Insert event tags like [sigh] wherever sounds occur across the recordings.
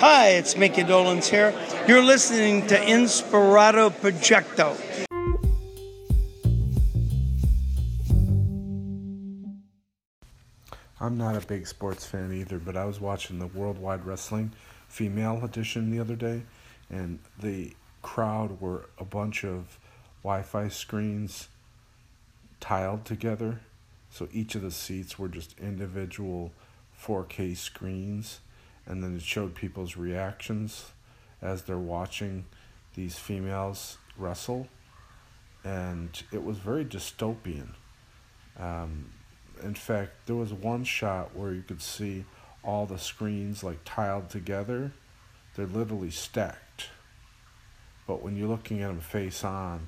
Hi, it's Mickey Dolans here. You're listening to Inspirato Projecto. I'm not a big sports fan either, but I was watching the Worldwide Wrestling female edition the other day, and the crowd were a bunch of Wi Fi screens tiled together. So each of the seats were just individual 4K screens, and then it showed people's reactions as they're watching these females wrestle. And it was very dystopian. Um, in fact, there was one shot where you could see all the screens like tiled together. They're literally stacked. But when you're looking at them face on,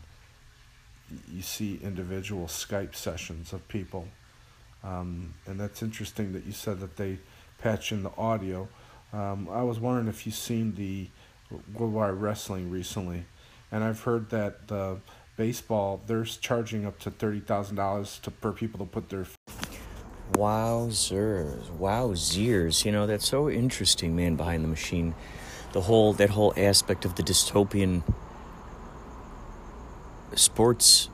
you see individual Skype sessions of people. Um, and that's interesting that you said that they patch in the audio. Um, I was wondering if you've seen the Worldwide Wrestling recently, and I've heard that the baseball they're charging up to thirty thousand dollars to per people to put their. Wowzers, wowzers! You know that's so interesting, man. Behind the machine, the whole that whole aspect of the dystopian sports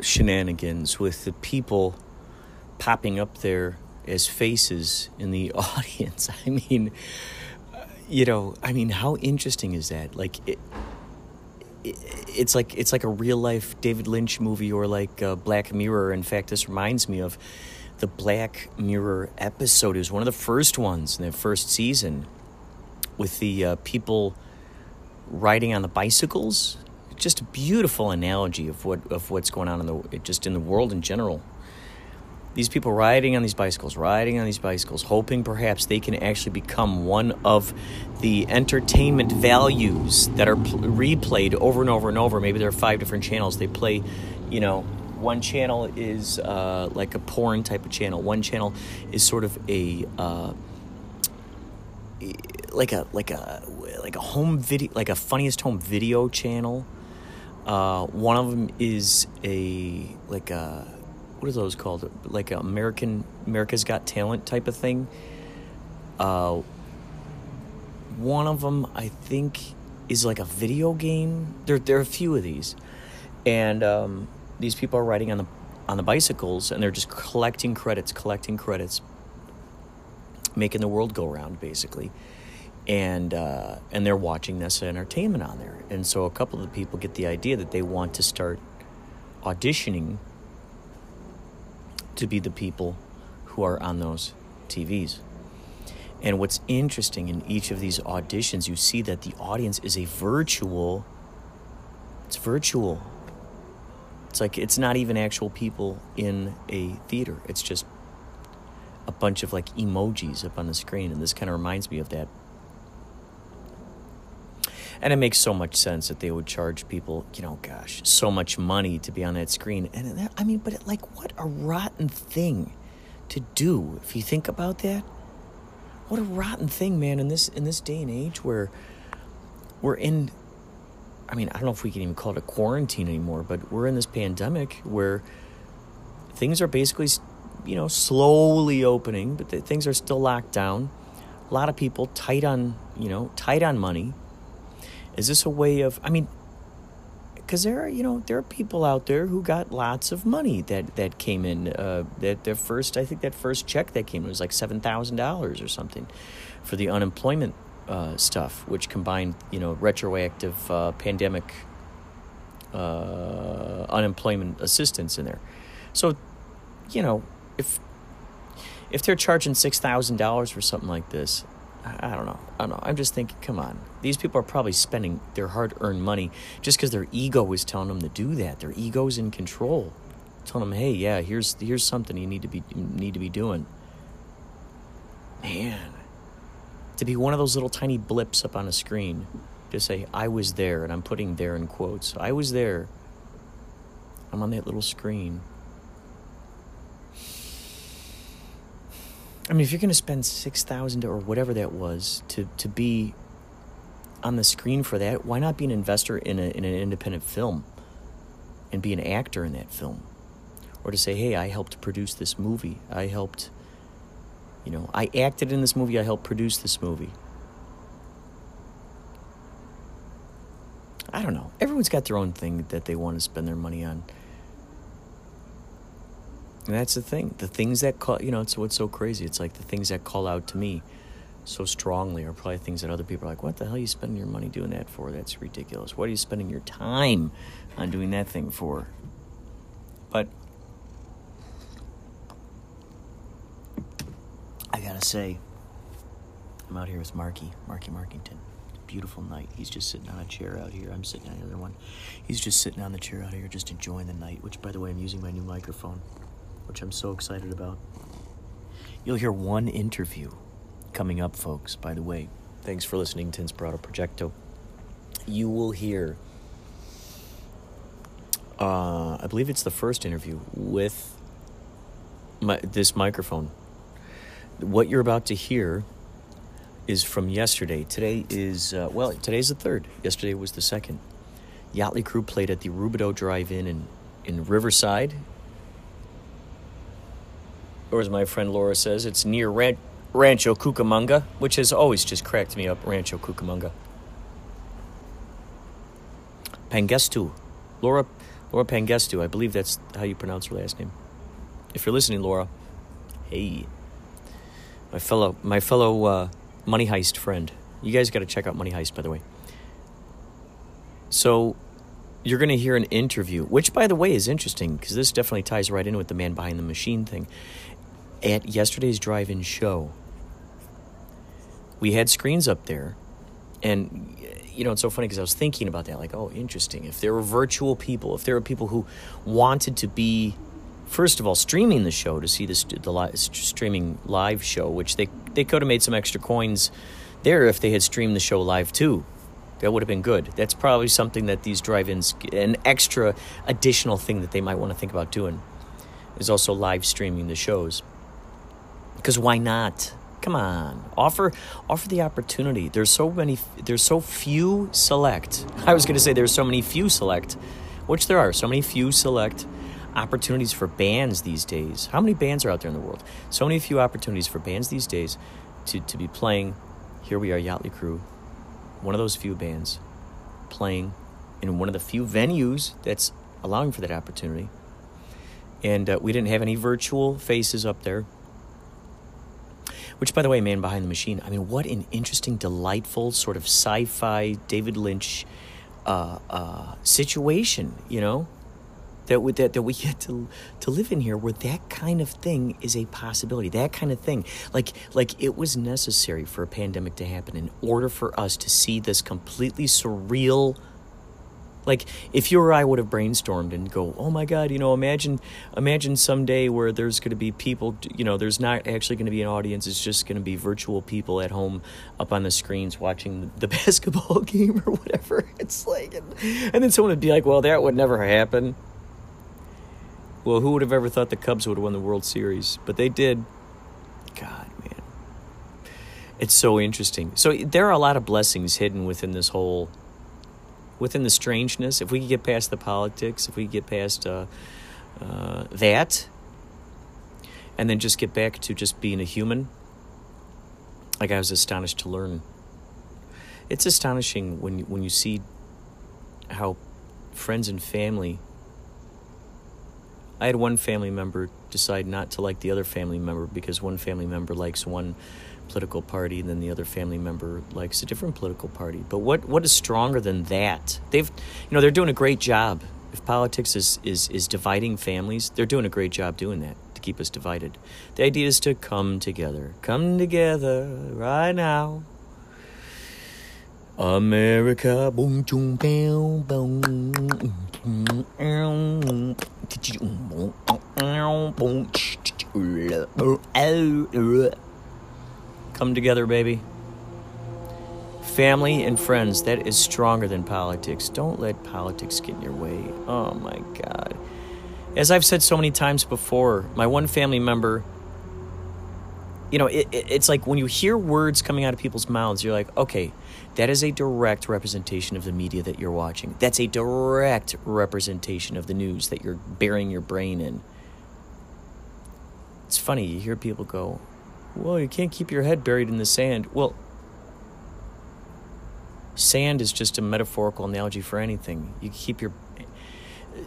shenanigans with the people popping up there as faces in the [laughs] audience. I mean, you know, I mean, how interesting is that? Like, it, it, it's like it's like a real life David Lynch movie or like uh, Black Mirror. In fact, this reminds me of the Black Mirror episode. It was one of the first ones in the first season with the uh, people riding on the bicycles just a beautiful analogy of what of what's going on in the just in the world in general. These people riding on these bicycles, riding on these bicycles, hoping perhaps they can actually become one of the entertainment values that are pl- replayed over and over and over. Maybe there are five different channels they play. You know, one channel is uh, like a porn type of channel. One channel is sort of a uh, like a like a like a home video, like a funniest home video channel. Uh, one of them is a like a what are those called? Like American America's Got Talent type of thing. Uh, one of them I think is like a video game. There there are a few of these, and um, these people are riding on the on the bicycles and they're just collecting credits, collecting credits, making the world go round basically and uh, and they're watching Nessa Entertainment on there. And so a couple of the people get the idea that they want to start auditioning to be the people who are on those TVs. And what's interesting in each of these auditions, you see that the audience is a virtual. It's virtual. It's like it's not even actual people in a theater. It's just a bunch of like emojis up on the screen, and this kind of reminds me of that and it makes so much sense that they would charge people, you know, gosh, so much money to be on that screen. And that, I mean, but like, what a rotten thing to do if you think about that. What a rotten thing, man! In this in this day and age where we're in, I mean, I don't know if we can even call it a quarantine anymore, but we're in this pandemic where things are basically, you know, slowly opening, but things are still locked down. A lot of people tight on, you know, tight on money is this a way of, I mean, because there are, you know, there are people out there who got lots of money that, that came in. Uh, that their first, I think that first check that came in was like $7,000 or something for the unemployment uh, stuff, which combined, you know, retroactive uh, pandemic uh, unemployment assistance in there. So, you know, if if they're charging six thousand dollars for something like this, I don't know. I don't know. I'm just thinking, come on. These people are probably spending their hard earned money just because their ego is telling them to do that. Their ego's in control. Telling them, hey, yeah, here's here's something you need to be need to be doing. Man. To be one of those little tiny blips up on a screen. To say, I was there, and I'm putting there in quotes. I was there. I'm on that little screen. I mean, if you're going to spend six thousand or whatever that was to to be on the screen for that, why not be an investor in a in an independent film and be an actor in that film, or to say, hey, I helped produce this movie. I helped, You know, I acted in this movie, I helped produce this movie. I don't know. Everyone's got their own thing that they want to spend their money on. And that's the thing. The things that call, you know, it's what's so crazy. It's like the things that call out to me so strongly are probably things that other people are like, what the hell are you spending your money doing that for? That's ridiculous. What are you spending your time on doing that thing for? But I gotta say, I'm out here with Marky, Marky Markington. Beautiful night. He's just sitting on a chair out here. I'm sitting on the other one. He's just sitting on the chair out here, just enjoying the night. Which, by the way, I'm using my new microphone, which I'm so excited about. You'll hear one interview coming up, folks. By the way, thanks for listening to Inspirato Projecto. You will hear. Uh, I believe it's the first interview with my, this microphone what you're about to hear is from yesterday. Today is, uh, well, today's the third. Yesterday was the second. Yachtly Crew played at the Rubidoux Drive In in, in Riverside. Or as my friend Laura says, it's near Ran- Rancho Cucamonga, which has always just cracked me up, Rancho Cucamonga. Pangestu. Laura, Laura Pangestu, I believe that's how you pronounce her last name. If you're listening, Laura, hey my fellow my fellow uh, Money Heist friend. You guys got to check out Money Heist, by the way. So you're going to hear an interview, which, by the way, is interesting because this definitely ties right in with the man behind the machine thing. At yesterday's drive-in show, we had screens up there, and you know it's so funny because I was thinking about that, like, oh, interesting. If there were virtual people, if there were people who wanted to be first of all, streaming the show to see the li- streaming live show, which they, they could have made some extra coins there if they had streamed the show live too. That would have been good. That's probably something that these drive ins, an extra additional thing that they might want to think about doing, is also live streaming the shows. Because why not? Come on, offer offer the opportunity. There's so many. There's so few select. [laughs] I was going to say there's so many few select, which there are. So many few select opportunities for bands these days. How many bands are out there in the world? So many few opportunities for bands these days to, to be playing. Here we are, Yachtly Crew, one of those few bands playing in one of the few venues that's allowing for that opportunity. And uh, we didn't have any virtual faces up there. Which, by the way, Man Behind the Machine, I mean, what an interesting, delightful, sort of sci fi David Lynch uh, uh, situation, you know? that we, that, that we [laughs] get to to live in here where that kind of thing is a possibility that kind of thing like like it was necessary for a pandemic to happen in order for us to see this completely surreal like if you or I would have brainstormed and go, oh my God, you know, imagine, imagine someday where there's going to be people, you know, there's not actually going to be an audience. It's just going to be virtual people at home up on the screens watching the [laughs] basketball [laughs] game or whatever. It's like, and, and then someone would be like, well, that would never happen. Well, who would have ever thought the Cubs would have won the World Series? But they did. God, man. It's so interesting. So there are a lot of blessings hidden within this whole, within the strangeness. If we could get past the politics, if we could get past uh, uh, that, and then just get back to just being a human, like I was astonished to learn. It's astonishing when when you see how friends and family I had one family member decide not to like the other family member because one family member likes one political party then the other family member likes a different political party. But what what is stronger than that? They've you know, they're doing a great job. If politics is, is, is dividing families, they're doing a great job doing that to keep us divided. The idea is to come together. Come together right now. America, boom, boom, boom, boom. Come together, baby. Family and friends, that is stronger than politics. Don't let politics get in your way. Oh my God. As I've said so many times before, my one family member, you know, it, it, it's like when you hear words coming out of people's mouths, you're like, okay, that is a direct representation of the media that you're watching. That's a direct representation of the news that you're burying your brain in. It's funny, you hear people go, well, you can't keep your head buried in the sand. Well, sand is just a metaphorical analogy for anything. You keep your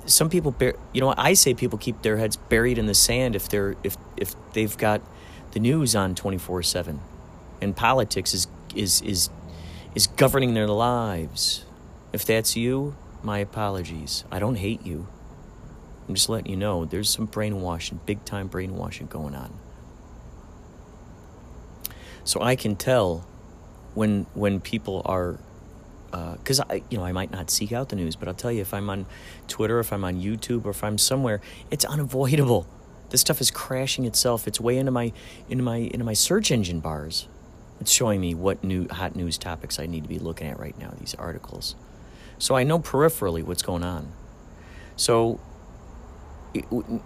some people bear, you know I say people keep their heads buried in the sand if they're if if they've got the news on 24/7 and politics is is is is governing their lives. If that's you, my apologies. I don't hate you. I'm just letting you know there's some brainwashing, big time brainwashing going on. So I can tell when when people are because uh, I you know I might not seek out the news, but I'll tell you if I'm on Twitter, if I'm on YouTube, or if I'm somewhere, it's unavoidable. This stuff is crashing itself. It's way into my into my into my search engine bars. It's showing me what new hot news topics I need to be looking at right now. These articles, so I know peripherally what's going on. So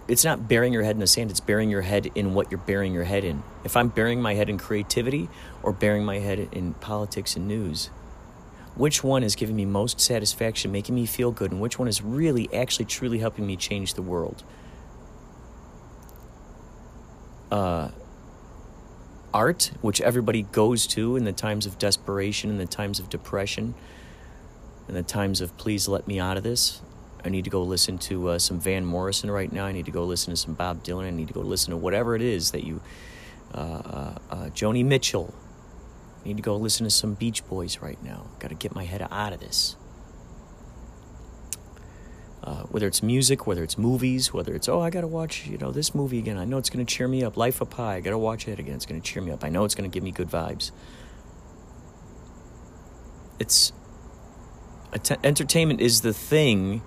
it's not burying your head in the sand, it's burying your head in what you're burying your head in. If I'm burying my head in creativity or burying my head in politics and news, which one is giving me most satisfaction, making me feel good, and which one is really, actually, truly helping me change the world? Uh, art, which everybody goes to in the times of desperation, in the times of depression, in the times of please let me out of this. I need to go listen to uh, some Van Morrison right now. I need to go listen to some Bob Dylan. I need to go listen to whatever it is that you, uh, uh, uh, Joni Mitchell. I need to go listen to some Beach Boys right now. Got to get my head out of this. Uh, whether it's music, whether it's movies, whether it's oh I got to watch you know this movie again. I know it's going to cheer me up. Life of Pi. I got to watch it again. It's going to cheer me up. I know it's going to give me good vibes. It's entertainment is the thing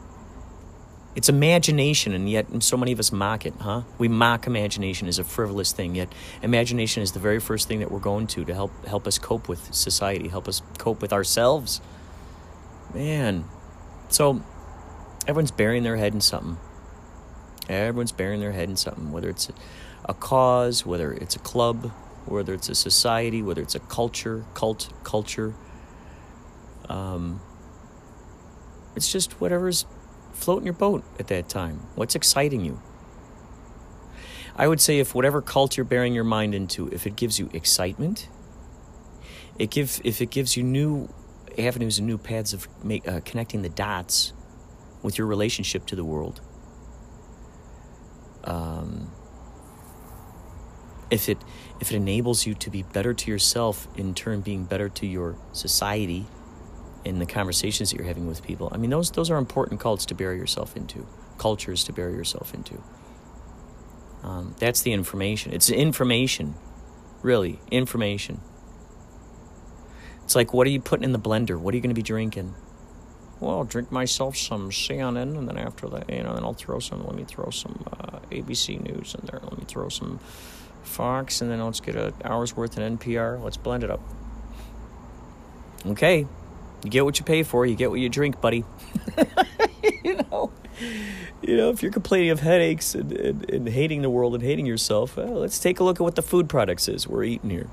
it's imagination, and yet so many of us mock it, huh? We mock imagination as a frivolous thing, yet imagination is the very first thing that we're going to to help help us cope with society, help us cope with ourselves. Man, so everyone's burying their head in something. Everyone's burying their head in something, whether it's a cause, whether it's a club, whether it's a society, whether it's a culture, cult, culture. Um, it's just whatever's floating your boat at that time? What's exciting you? I would say if whatever cult you're bearing your mind into, if it gives you excitement, it give if it gives you new avenues and new paths of make, uh, connecting the dots with your relationship to the world. Um, if it if it enables you to be better to yourself, in turn being better to your society in the conversations that you're having with people. I mean, those those are important cults to bury yourself into, cultures to bury yourself into. Um, that's the information. It's information, really information. It's like, what are you putting in the blender? What are you going to be drinking? Well, I'll drink myself some CNN, and then after that, you know, then I'll throw some. Let me throw some uh, ABC News in there. Let me throw some Fox, and then let's get an hour's worth of NPR. Let's blend it up. Okay, you get what you pay for. You get what you drink, buddy. [laughs] you know, you know, if you're complaining of headaches and, and, and hating the world and hating yourself, well, let's take a look at what the food products is we're eating here.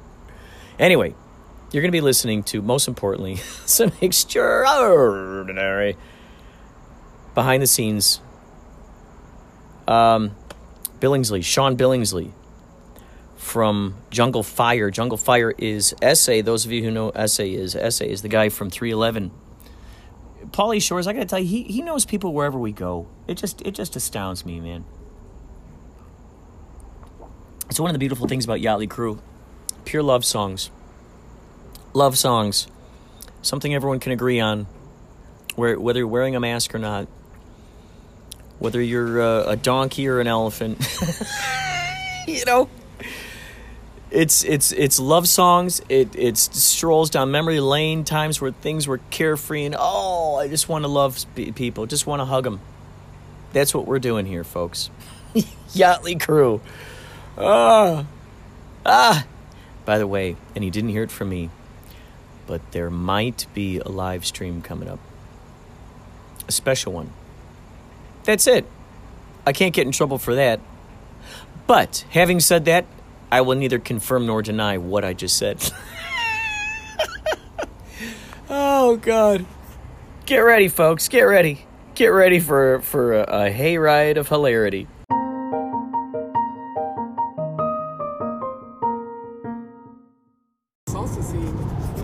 Anyway, you're going to be listening to, most importantly, [laughs] some extraordinary behind the scenes. Um, Billingsley, Sean Billingsley, from Jungle Fire. Jungle Fire is SA. Those of you who know SA is SA is the guy from 311. Paulie Shores, I gotta tell you, he, he knows people wherever we go. It just it just astounds me, man. It's one of the beautiful things about Yachtly Crew. Pure love songs. Love songs. Something everyone can agree on. Where, whether you're wearing a mask or not. Whether you're uh, a donkey or an elephant. [laughs] you know? It's it's it's love songs. It it strolls down memory lane, times where things were carefree and oh, I just want to love people, just want to hug them. That's what we're doing here, folks. [laughs] Yachtly crew. Ah, ah. By the way, and you didn't hear it from me, but there might be a live stream coming up, a special one. That's it. I can't get in trouble for that. But having said that, I will neither confirm nor deny what I just said. [laughs] oh God! Get ready, folks. Get ready. Get ready for for a, a hayride of hilarity.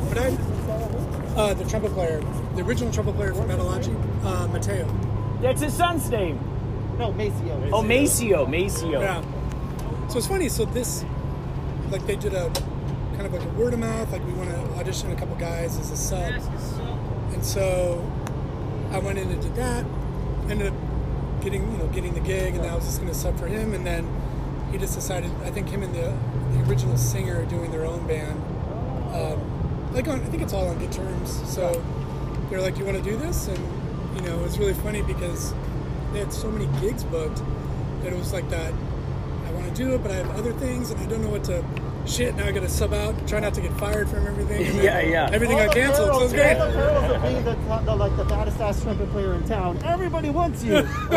But I, uh, the trumpet player, the original trumpet player from Metalachi, uh, Mateo. That's his son's name. No, Maceo. Oh, Maceo. Maceo. Yeah. So it's funny. So this, like, they did a kind of like a word of mouth. Like, we want to audition a couple guys as a sub, and so I went in and did that. Ended up getting, you know, getting the gig, and I was just going to sub for him. And then he just decided. I think him and the the original singer are doing their own band. Um, like, on, I think it's all on good terms. So they're like, "Do you want to do this?" And you know, it's really funny because they had so many gigs booked that it was like that. I want to do it, but I have other things, and I don't know what to. Shit! Now I got to sub out. Try not to get fired from everything. and Yeah, yeah. Everything All got the canceled. So it was perils- great. all the perils of being the, the, like the baddest ass trumpet player in town. Everybody wants you. [laughs]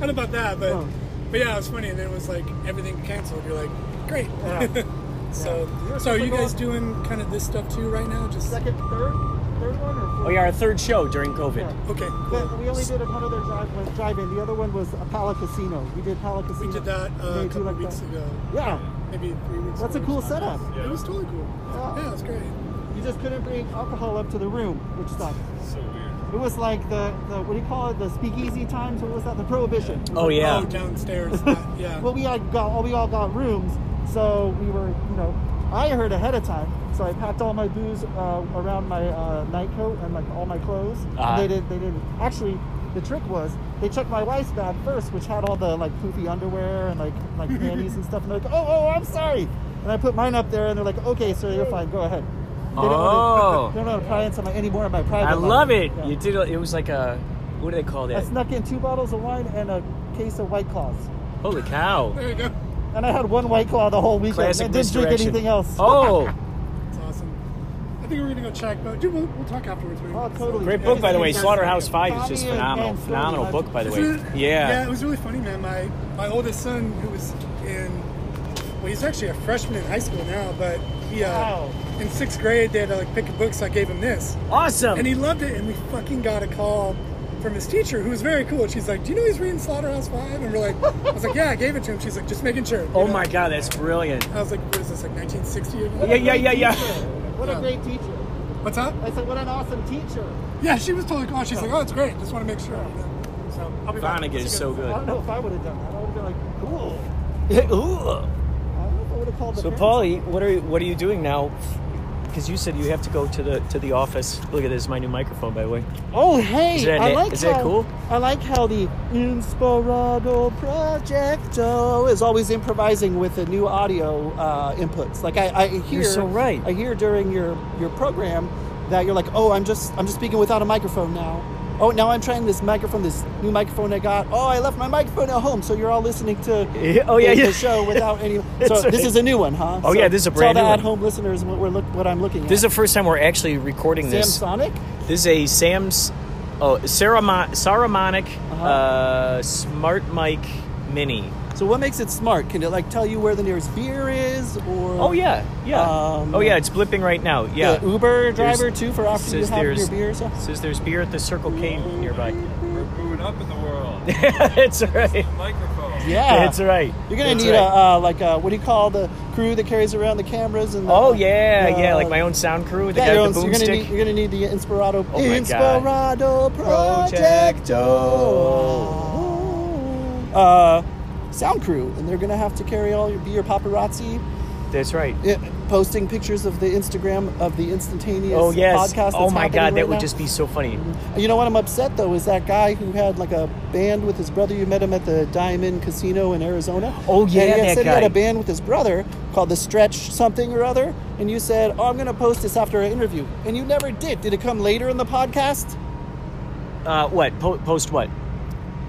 Not about that, but Oh. but yeah, it was funny. And then it was like everything canceled. You're like, great. Yeah. [laughs] so You're so are you guys doing kind of this stuff too right now? Just Second, third, third one or fourth? Oh, yeah, our third show during COVID. Yeah. okay. But Cool. we only did one other drive, was drive-in. The other one was a Pala Casino. We did Pala Casino. We did that uh, a couple like weeks that. ago. Yeah, Maybe three weeks. that's a cool setup. It was totally cool. Yeah. Yeah, it was great. You just couldn't bring alcohol up to the room, which sucked. So weird. It was like the, the what do you call it? The speakeasy times. What was that? The prohibition. Oh, yeah. Oh, downstairs. [laughs] that- yeah. Well, we had got all we all got rooms, so we were you know I heard ahead of time, so I packed all my booze uh, around my uh, night coat and like all my clothes. Uh-huh. And they did they didn't actually. The trick was they checked my wife's bag first, which had all the like poofy underwear and like like [laughs] panties and stuff. And they're like, oh oh I'm sorry. And I put mine up there, and they're like, okay, sir, you're fine. Go ahead. They don't Oh. want [laughs] to, they don't want to pry into my any more of my private. I life. love it. Yeah. You did. It was like a. What do they call I that? snuck in two bottles of wine and a case of White Claws. Holy cow! there you go. And I had one White Claw the whole weekend. Classic I didn't drink anything else. Oh, It's awesome. I think we're gonna go check, but dude, we'll, we'll talk afterwards. man. Oh, totally. great Yeah, book by the way. Slaughterhouse Five is just phenomenal. Phenomenal book by the way. It- Yeah. Yeah, it was really funny, man. My my oldest son, who was in, well, he's actually a freshman in high school now, but he, uh, Wow. in sixth grade, they had to like pick a book, so I gave him this, Awesome. and he loved it. And we fucking got a call from his teacher, who was very cool. She's like, "Do you know he's reading Slaughterhouse 5? And we're like, "I was like, yeah, I gave it to him." She's like, "Just making sure." you oh know? my god, that's brilliant. I was like, "What is this? Like 1960?" or What Yeah, yeah, yeah, yeah. [laughs] teacher. What a great teacher. What's up? I said, what an awesome teacher. Yeah, she was totally cool. She's like, "Oh, it's great. Just want to make sure." you know? So I'll be back. Vonnegut is so good. I don't know if I would have done that. I would have been like, cool. [laughs] Ooh. I don't know if I would have called the So, parents. Paulie, what are you, what are you doing now? Because you said you have to go to the to the office. Look at this, my new microphone, by the way. Oh, hey. Is that I like Is how, that cool? I like how the Inspirado Projecto is always improvising with the new audio uh, inputs. Like I, I hear, so right. I hear during your your program that you're like, oh, I'm just I'm just speaking without a microphone now. Oh, now I'm trying this microphone, this new microphone I got. Oh, I left my microphone at home, so you're all listening to Yeah, oh, yeah, the, yeah. the show without any. [laughs] So this is a new one, huh? Oh, So- yeah, this is a so brand all new the at-home listeners, what we're look, what I'm looking at. This is the first time we're actually recording this. Samsonic. This is a Sam's oh Saramonic Saramonic Uh-huh. uh, Smart Mic Mini. So what makes it smart? Can it like tell you where the nearest beer is, or Oh yeah, yeah. Um, oh yeah, it's blipping right now. Yeah. the Uber driver There's- too for after you says have your there's- beers? Yeah? Says there's beer at the Circle K nearby. We're moving up in the world. [laughs] That's right. Microphone. Yeah, That's right. You're gonna That's need right. a uh, like a what do you call the crew that carries around the cameras and the, Oh yeah, yeah, uh, like my own sound crew. The yeah, guy your with the own- you're gonna boomstick. need you're gonna need the Inspirado Oh my Inspirado Projecto uh, sound crew, and they're gonna have to carry all your be your paparazzi. That's right. Yeah, posting pictures of the Instagram of the instantaneous Oh yes. podcast. Oh my god, that right would just be so funny. You know what I'm upset though is that guy who had like a band with his brother. You met him at the Diamond Casino in Arizona. Oh, yeah, and he had that said he had a band with his brother called the Stretch something or other. And you said, "Oh, I'm going to post this after an interview," and you never did. Did it come later in the podcast? Uh, what? Po- post what?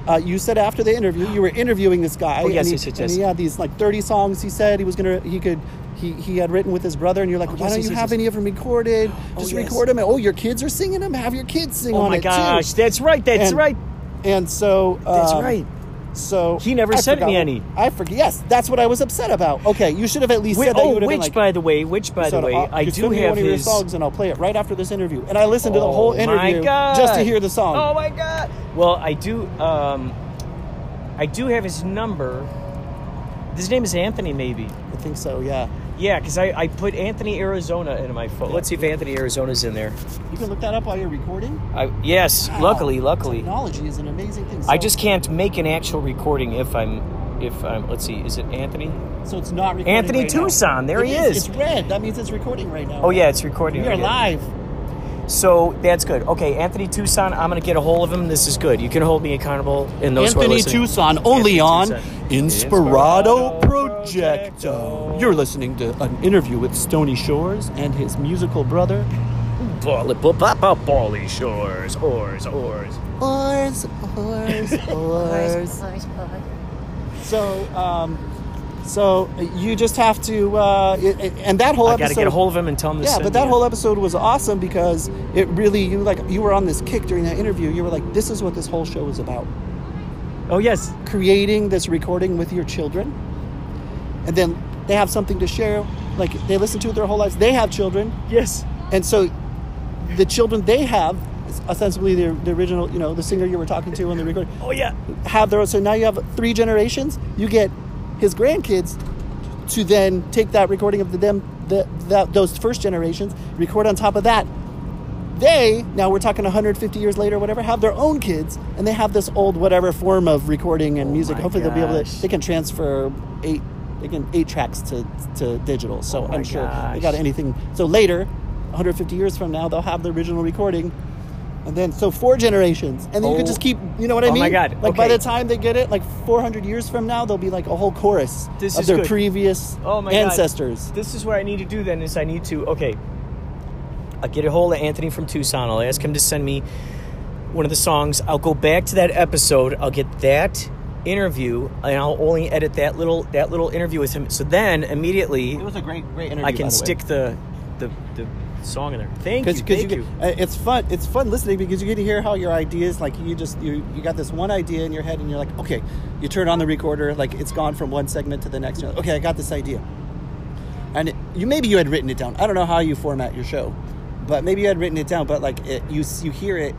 Uh, you said after the interview you were interviewing this guy. Oh, yes, and he, yes, yes, And he had these like 30 songs. He said he was gonna he could. He, he had written with his brother, and you're like, Oh, why yes, don't yes, you yes, have yes. any of them recorded? Oh, Just yes. record them. And, oh, your kids are singing them. Have your kids sing them. Oh on my gosh, too. that's right. That's And- right. And so That's um, right. So He never I sent me what- any. I forget. Yes, that's what I was upset about. Okay, you should have at least Wait, said that. you oh, would have which, like, by the way, which, by the way, I do have one of your his. songs and I'll play it right after this interview. And I listened to the Oh, whole interview just to hear the song. Oh my god! Well, I do. Um, I do have his number. His name is Anthony, maybe. I think so. Yeah. Yeah, because I, I put Anthony Arizona into my phone. Let's see if Anthony Arizona's in there. You can look that up while you're recording. I, yes, Wow. luckily, luckily. Technology is an amazing thing. I just can't make an actual recording if I'm if I'm. Let's see, is it Anthony? so it's not recording. Anthony right now. Tucson, there It he is. It's red. That means it's recording right now. Oh yeah, it's recording. we are again. live. So that's good. Okay, Anthony Tucson, I'm gonna get a hold of him. This is good. You can hold me accountable in those. Anthony. Tucson, only Anthony on Tucson. Inspirato Projecto. You're listening to an interview with Stony Shores and his musical brother. Bally, bu- bu- bu- Bally Shores, oars, oars. Oars, oars, [laughs] oars. So, um, so you just have to, uh, it, it- and that whole I gotta get a hold of him and tell him to Yeah, send but that me a- whole episode was awesome because it really you like you were on this kick during that interview. You were like, "This is what this whole show is about." Oh yes, Creating this recording with your children, and then they have something to share. Like they listen to it their whole lives. They have children, yes. and so the children they have, ostensibly the, the original, you know, the singer you were talking to on the recording, Oh yeah. have their own. So now you have three generations. You get his grandkids to then take that recording of the them the, that those first generations, record on top of that. They now we're talking 150 years later, whatever, have their own kids, and they have this old whatever form of recording and oh music. Oh my Hopefully they'll be able to. They can transfer eight. Can eight tracks to to digital. So Oh I'm sure they got anything. So later, 150 years from now, they'll have the original recording. And then, so four generations, and then you Oh. can just oh. keep, you know what I Oh mean? Oh my God, Like by the time they get it, like 400 years from now, there'll be like a whole chorus This of their good. previous Oh my God. ancestors. This is what I need to do then is I need to okay. I'll get a hold of Anthony from Tucson. I'll ask him to send me one of the songs. I'll go back to that episode. I'll get that interview and I'll only edit that little that little interview with him. So then immediately It was a great, great interview. I can stick the, the the song in there. Thank you. because Thank you, get- uh, it's fun. It's fun listening because you get to hear how your ideas, like you just you you got this one idea in your head, and you're like, okay, you turn on the recorder, like it's gone from one segment to the next. You're like, okay, I got this idea, and it, you maybe you had written it down. I don't know how you format your show, but maybe you had written it down. But like it, you you hear it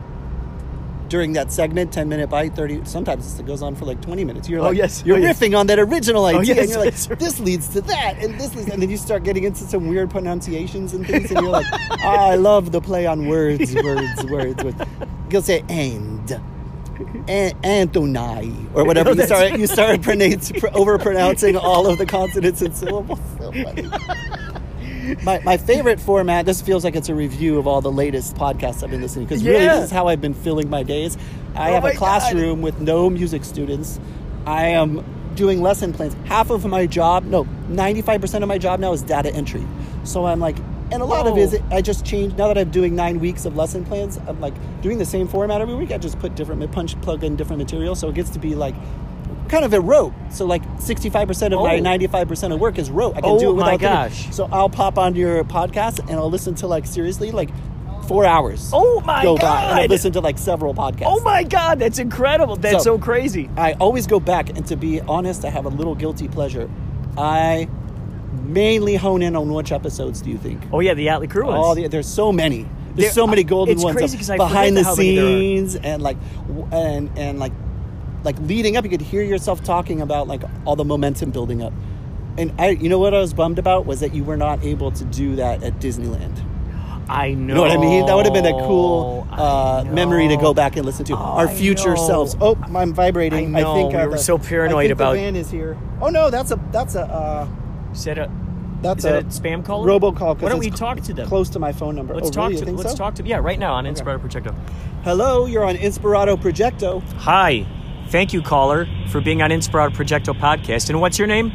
during that segment, ten minute bite, thirty. Sometimes it goes on for like twenty minutes. You're Oh, like, yes. you're Oh, yes. riffing on that original idea, yes, and you're like, [laughs] yes. this leads to that, and this leads, and then you start getting into some weird pronunciations and things, and [laughs] you're like, "Ah, I love the play on words, words, words. With you'll say and. An- Anthony or whatever you that's- start you start [laughs] pronounce, over pronouncing all of the consonants and syllables. So funny. My, my favorite format. This feels like it's a review of all the latest podcasts I've been listening to, because really this is how I've been filling my days. I Oh have a God. classroom with no music students. I am doing lesson plans. Half of my job, no, ninety five percent of my job now is data entry. So I'm like, and a lot of it is oh. I just changed. Now that I'm doing nine weeks of lesson plans, I'm like doing the same format every week. I just put different punch plug in different material, so it gets to be like kind of a rote. So like 65% of my Oh. 95% of work is rote. I can Oh do it without my thinking. gosh. So I'll pop onto your podcast and I'll listen to like seriously like four hours. Oh my go by and I'll God. listen to like several podcasts. Oh my god, that's incredible. That's So- so crazy. I always go back, and to be honest, I have a little guilty pleasure. I mainly hone in on which episodes do you think? Oh yeah, the Yachtly Crew ones. All the, there's so many. There's There- so many golden it's ones crazy of 'cause I behind the forget how many there are. scenes and like and and like like leading up. You could hear yourself talking about like all the momentum building up. And I, you know what I was bummed about was that you were not able to do that at Disneyland. I know. You know what I mean? That would have been a cool uh, memory to go back and listen to. Oh, Our future selves. Oh, I'm vibrating. I know, think we uh, were the- so paranoid I think about- the van is here. Oh no, that's a that's a uh, Is that a that's a, a spam call? robocall. Why don't we talk to them? Close to my phone number. Let's oh, talk really? To let's so? talk to yeah right now on Inspirato Projecto. Hello, you're on Inspirato Projecto. Hi, thank you caller for being on Inspirato Projecto podcast. And what's your name?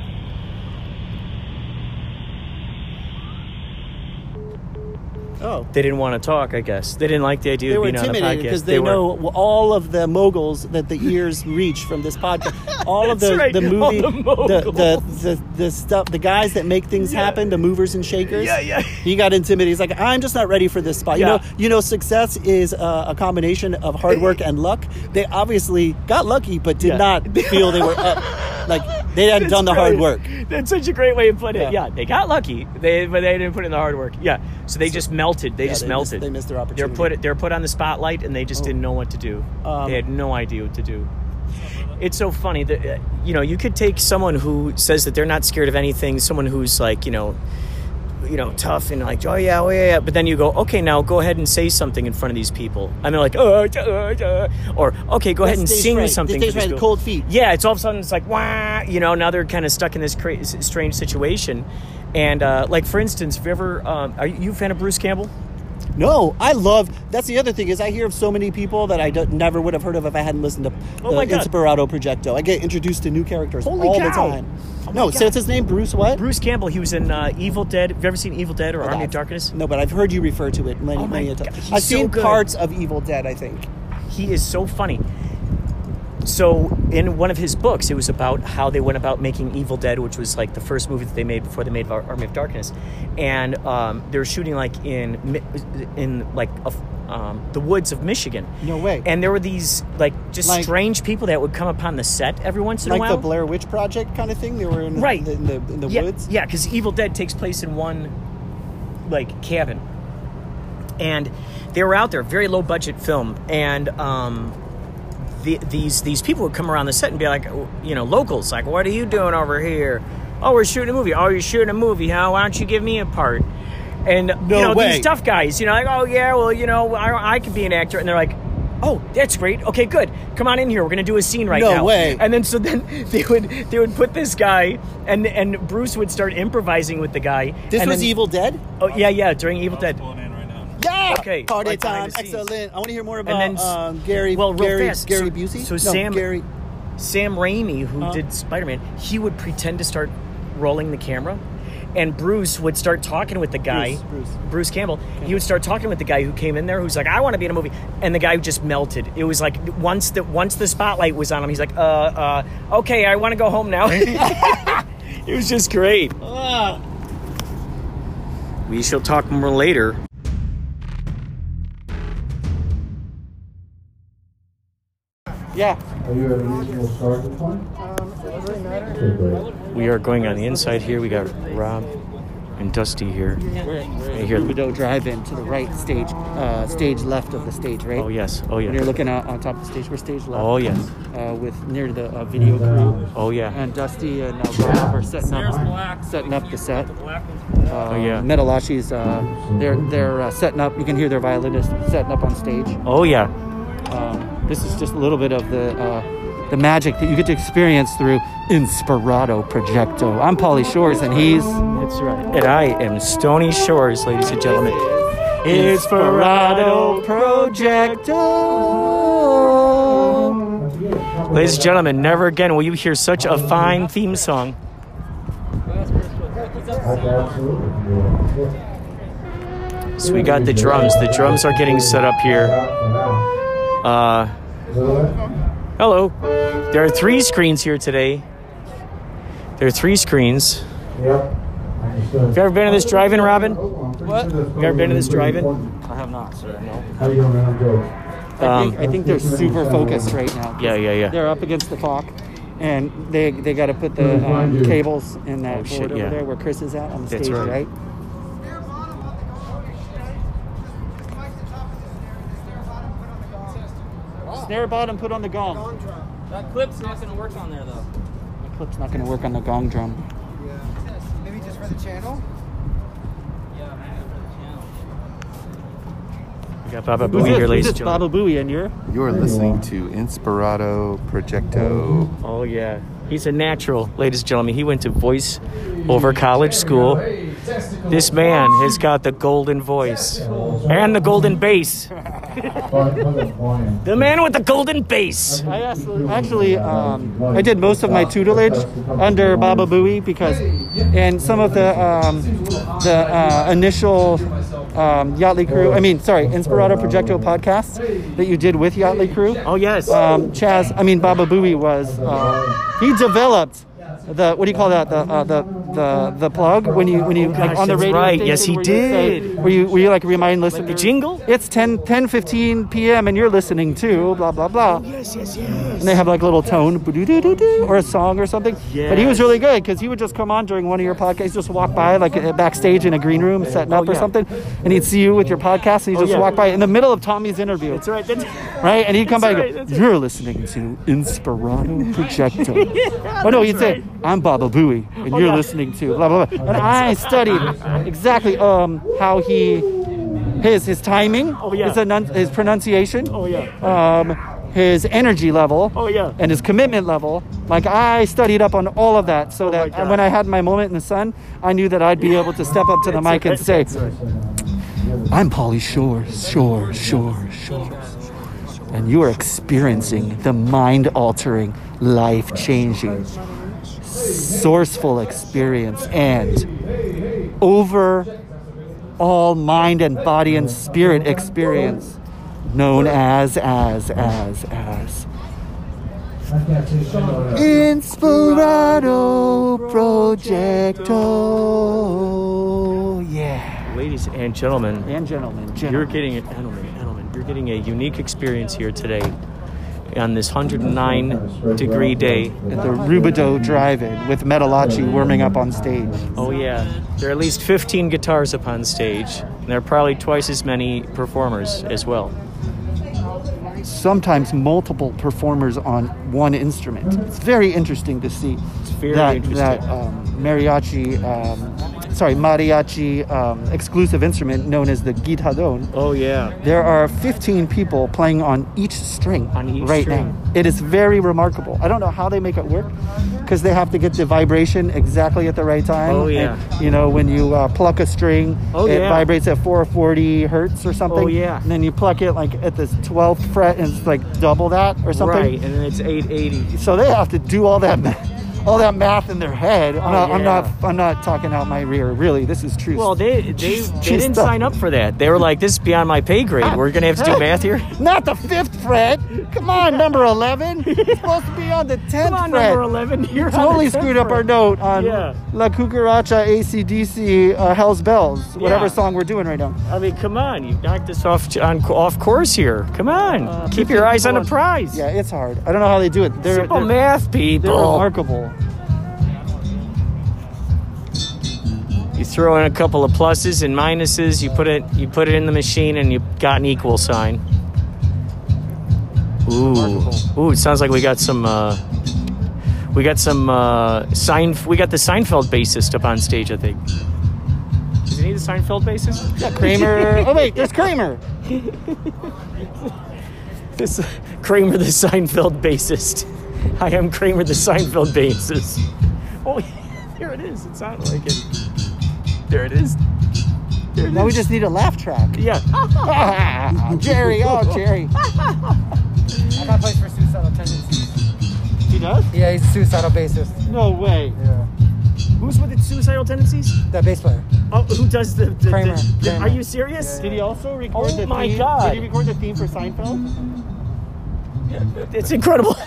Oh. They didn't want to talk. I guess they didn't like the idea They of were being on the intimidated podcast. because they, were. know all of the moguls that the ears reach from this podcast. [laughs] All of the, right, the movie, the the, the, the, stuff, the guys that make things Yeah. happen, the movers and shakers. Yeah, yeah. He got intimidated. He's like, I'm just not ready for this spot. You know, you know, success is uh, a combination of hard work and luck. They obviously got lucky, but did Yeah. not feel they were [laughs] up. Like they hadn't done the hard work. That's such a great way to put it. Yeah. Yeah, they got lucky, they but they didn't put in the hard work. Yeah, so they just melted. They Yeah, just they melted. missed- they missed their opportunity. They're put they're put on the spotlight, and they just Oh. didn't know what to do. Um, they had no idea what to do. it's so funny that uh, you know you could take someone who says that they're not scared of anything, someone who's like you know, you know, tough and like oh yeah, oh yeah, yeah. but then you go okay now go ahead and say something in front of these people, and they're like oh, uh, uh," or okay go ahead and sing fright. something. To these cold feet. Yeah, it's all of a sudden it's like wah, you know. Now they're kind of stuck in this cra- strange situation, and uh, like for instance, if you ever um, are you a fan of Bruce Campbell? No, I love. That's the other thing is I hear of so many people that I never would have heard of if I hadn't listened to Oh the. Inspirato Projecto. I get introduced to new characters Holy all cow. the time. Oh no, so it's his name, Bruce. What? Bruce Campbell. He was in uh, Evil Dead. Have you ever seen Evil Dead or Army I've- of Darkness? No, but I've heard you refer to it many, Oh many a time. I've so seen good. parts of Evil Dead. I think. he is so funny. So in one of his books, it was about how they went about making Evil Dead, which was like the first movie that they made before they made Army of Darkness, and um, they were shooting like in in like a, um, the woods of Michigan. No way. And there were these like just Like- strange people that would come upon the set every once in a while, Like the Blair Witch Project kind of thing. They were in Right. the, in the, in the yeah, woods. Yeah, because Evil Dead takes place in one like cabin, and they were out there, very low budget film, and um, the, these these people would come around the set and be like, you know, locals, like, what are you doing over here? Oh, we're shooting a movie. Oh, you're shooting a movie, huh? Why don't you give me a part? And you know way. these tough guys, you know, like, oh yeah, well, you know, I, I could be an actor, and they're like. Oh, that's great. Okay, good. Come on in here. We're gonna do a scene right No now. way. And then so then [laughs] they would they would put this guy and and Bruce would start improvising with the guy. This was then- Evil Dead. Oh yeah, yeah. During Evil Dead. Yeah. Okay, Party like time. Excellent. I want to hear more about And then um, Gary. well, real Gary, fast. Gary So- Busey. so no, Sam- Gary. Sam Raimi, who Huh? did Spider Man, he would pretend to start rolling the camera, and Bruce would start talking with the guy, Bruce, Bruce. Campbell. He would start talking with the guy who came in there, who's like, "I want to be in a movie," and the guy just melted. It was like once the once the spotlight was on him, he's like, "Uh, uh, okay, I want to go home now." [laughs] [laughs] it was just great. Ah. We shall talk more later. Yeah. Are you at a reasonable starting point? Okay, great. We are going on the inside here. We got Rob and Dusty here. We're, we're Right here. Rubidoux Drive-In to the right stage, uh, stage left of the stage, right? Oh yes. Oh yes. When you're looking out on top of the stage, we're stage left. Oh yes. Uh, with near the uh, video crew. Oh yeah. And Dusty and uh, Rob are setting up, setting up the set. Uh, Oh, yeah. Metalachi's, uh, they're they're uh, setting up. You can hear their violinist setting up on stage. Oh yeah. Um, this is just a little bit of the uh, the magic that you get to experience through Inspirato Projecto. I'm Polly Shores, and he's That's right. And I am Stony Shores, ladies and gentlemen. Inspirato Projecto. Ladies and gentlemen, never again will you hear such a fine theme song. So we got the drums. The drums are getting set up here. Uh, hello. There are three screens here today. There are three screens. Yep. Have you ever been to this drive-in, Robin? What? Have You ever been to this drive-in? I have not, sir. No. How do you doing, man? Good. I Um, think, I think they're super focused right now. Yeah, yeah, yeah. They're up against the clock, and they they got to put the um, cables in that Oh, shit, board over yeah. there where Chris is at on the That's stage, right. right? Snare bottom, put on the gong. That clip's not gonna work on there though. The clip's not going to work on the gong drum. Yeah. Maybe just for the channel? Yeah, maybe for the channel. We got Baba Who's Booey here, ladies and Baba gentlemen. Booey, and you're? You're listening to Inspirato Projecto. Oh yeah, he's a natural, ladies and gentlemen. He went to voice over college school. This man has got the golden voice and the golden bass. [laughs] The man with the golden bass. I actually, actually um, I did most of my tutelage under Baba Booey because and some of the um, the uh, initial um, Yachtly Crew, I mean, sorry, Inspirato Projecto podcasts that you did with Yachtly Crew. Oh yes. Um, Chaz, I mean, Baba Booey was uh, he developed the what do you call that the uh, the the the plug when you when you like gosh, on the radio right. Yes, he where you say- did. where you where you like remind listeners the jingle? it's 10 10 15 p.m. and you're listening to blah blah blah yes, yes, yes. and they have like a little tone or a song or something yes. but he was really good because he would just come on during one of your podcasts just walk by like uh, backstage in a green room setting up Oh, or something and he'd see you with your podcast and he'd Oh, just yeah. walk by in the middle of Tommy's interview That's right. That's, right? And he'd come That's by right, and go, You're listening to Inspirato [laughs] Projecto. oh, no, he'd say, I'm Baba Booey, and Oh, you're yeah. listening to blah, blah, blah. And I studied exactly um, how he, his his timing, Oh, yeah. his, enun- his pronunciation, Oh, yeah. um, his energy level, Oh, yeah. and his commitment level. Like I studied up on all of that, so that Oh, God. when I had my moment in the sun, I knew that I'd be able to step up to the mic and say, "I'm Polly Shores, Shores, Shores, Shores," and you are experiencing the mind-altering, life-changing, sourceful experience and over all mind and body and spirit experience known as as as as Inspirato Projecto. Yeah. Ladies and gentlemen, And gentlemen, you're getting it. Gentlemen, gentlemen, getting a unique experience here today on this 109 degree day. at the Rubidoux Drive-In with Metalachi warming up on stage. Oh yeah, there are at least 15 guitars up on stage, and there are probably twice as many performers as well. Sometimes multiple performers on one instrument. It's very interesting to see very that interesting. that um, mariachi, um, sorry, mariachi um, exclusive instrument known as the guitarrón. Oh yeah, There are 15 people playing on each string On each right string. now. It is very remarkable. I don't know how they make it work because they have to get the vibration exactly at the right time. Oh, yeah. And, you know, when you uh, pluck a string, Oh, it yeah. vibrates at 440 hertz or something. Oh, yeah. And then you pluck it like at the 12th fret and it's like double that or something. right, and then it's 880. So they have to do all that. All that math in their head. I'm, Oh, not, I'm not. I'm not talking out my rear. Really, this is true. Well, they they, they True didn't stuff. sign up for that. They were like, "This is beyond my pay grade. We're gonna have to do math here." [laughs] Not the fifth fret. Come on, number eleven. [laughs] It's supposed to be on the tenth Come on, fret. number 11. [laughs] You're on the totally screwed up our note on Yeah. La Cucaracha ACDC uh, Hell's Bells, whatever Yeah. song we're doing right now. I mean, come on, you knocked us off on off course here. Come on, Uh, keep your eyes on the prize. Yeah, it's hard. I don't know how they do it. They're, Simple they're, math, they're people. remarkable. Throw in a couple of pluses and minuses. You put it you put it in the machine, and you got an equal sign. Ooh, ooh! It sounds like we got some. Uh, we got some uh, Sein. We got the Seinfeld bassist up on stage. I think. Is he the Seinfeld bassist? Yeah, Kramer. oh wait, there's Kramer. [laughs] This Kramer the Seinfeld bassist. I am Kramer the Seinfeld bassist. Oh, [laughs] here it is. It sounded like it. There it is. There it Now we just need a laugh track. Yeah. [laughs] Jerry, oh Jerry. [laughs] I got plays for suicidal tendencies. He does? Yeah, he's a suicidal bassist. No way. Yeah. Who's with the suicidal tendencies? That bass player. Oh, who does the? the, Kramer. the- the- Kramer. are you serious? Did he also record Oh the my theme? God. Did he record the theme for Seinfeld? It's incredible. [laughs]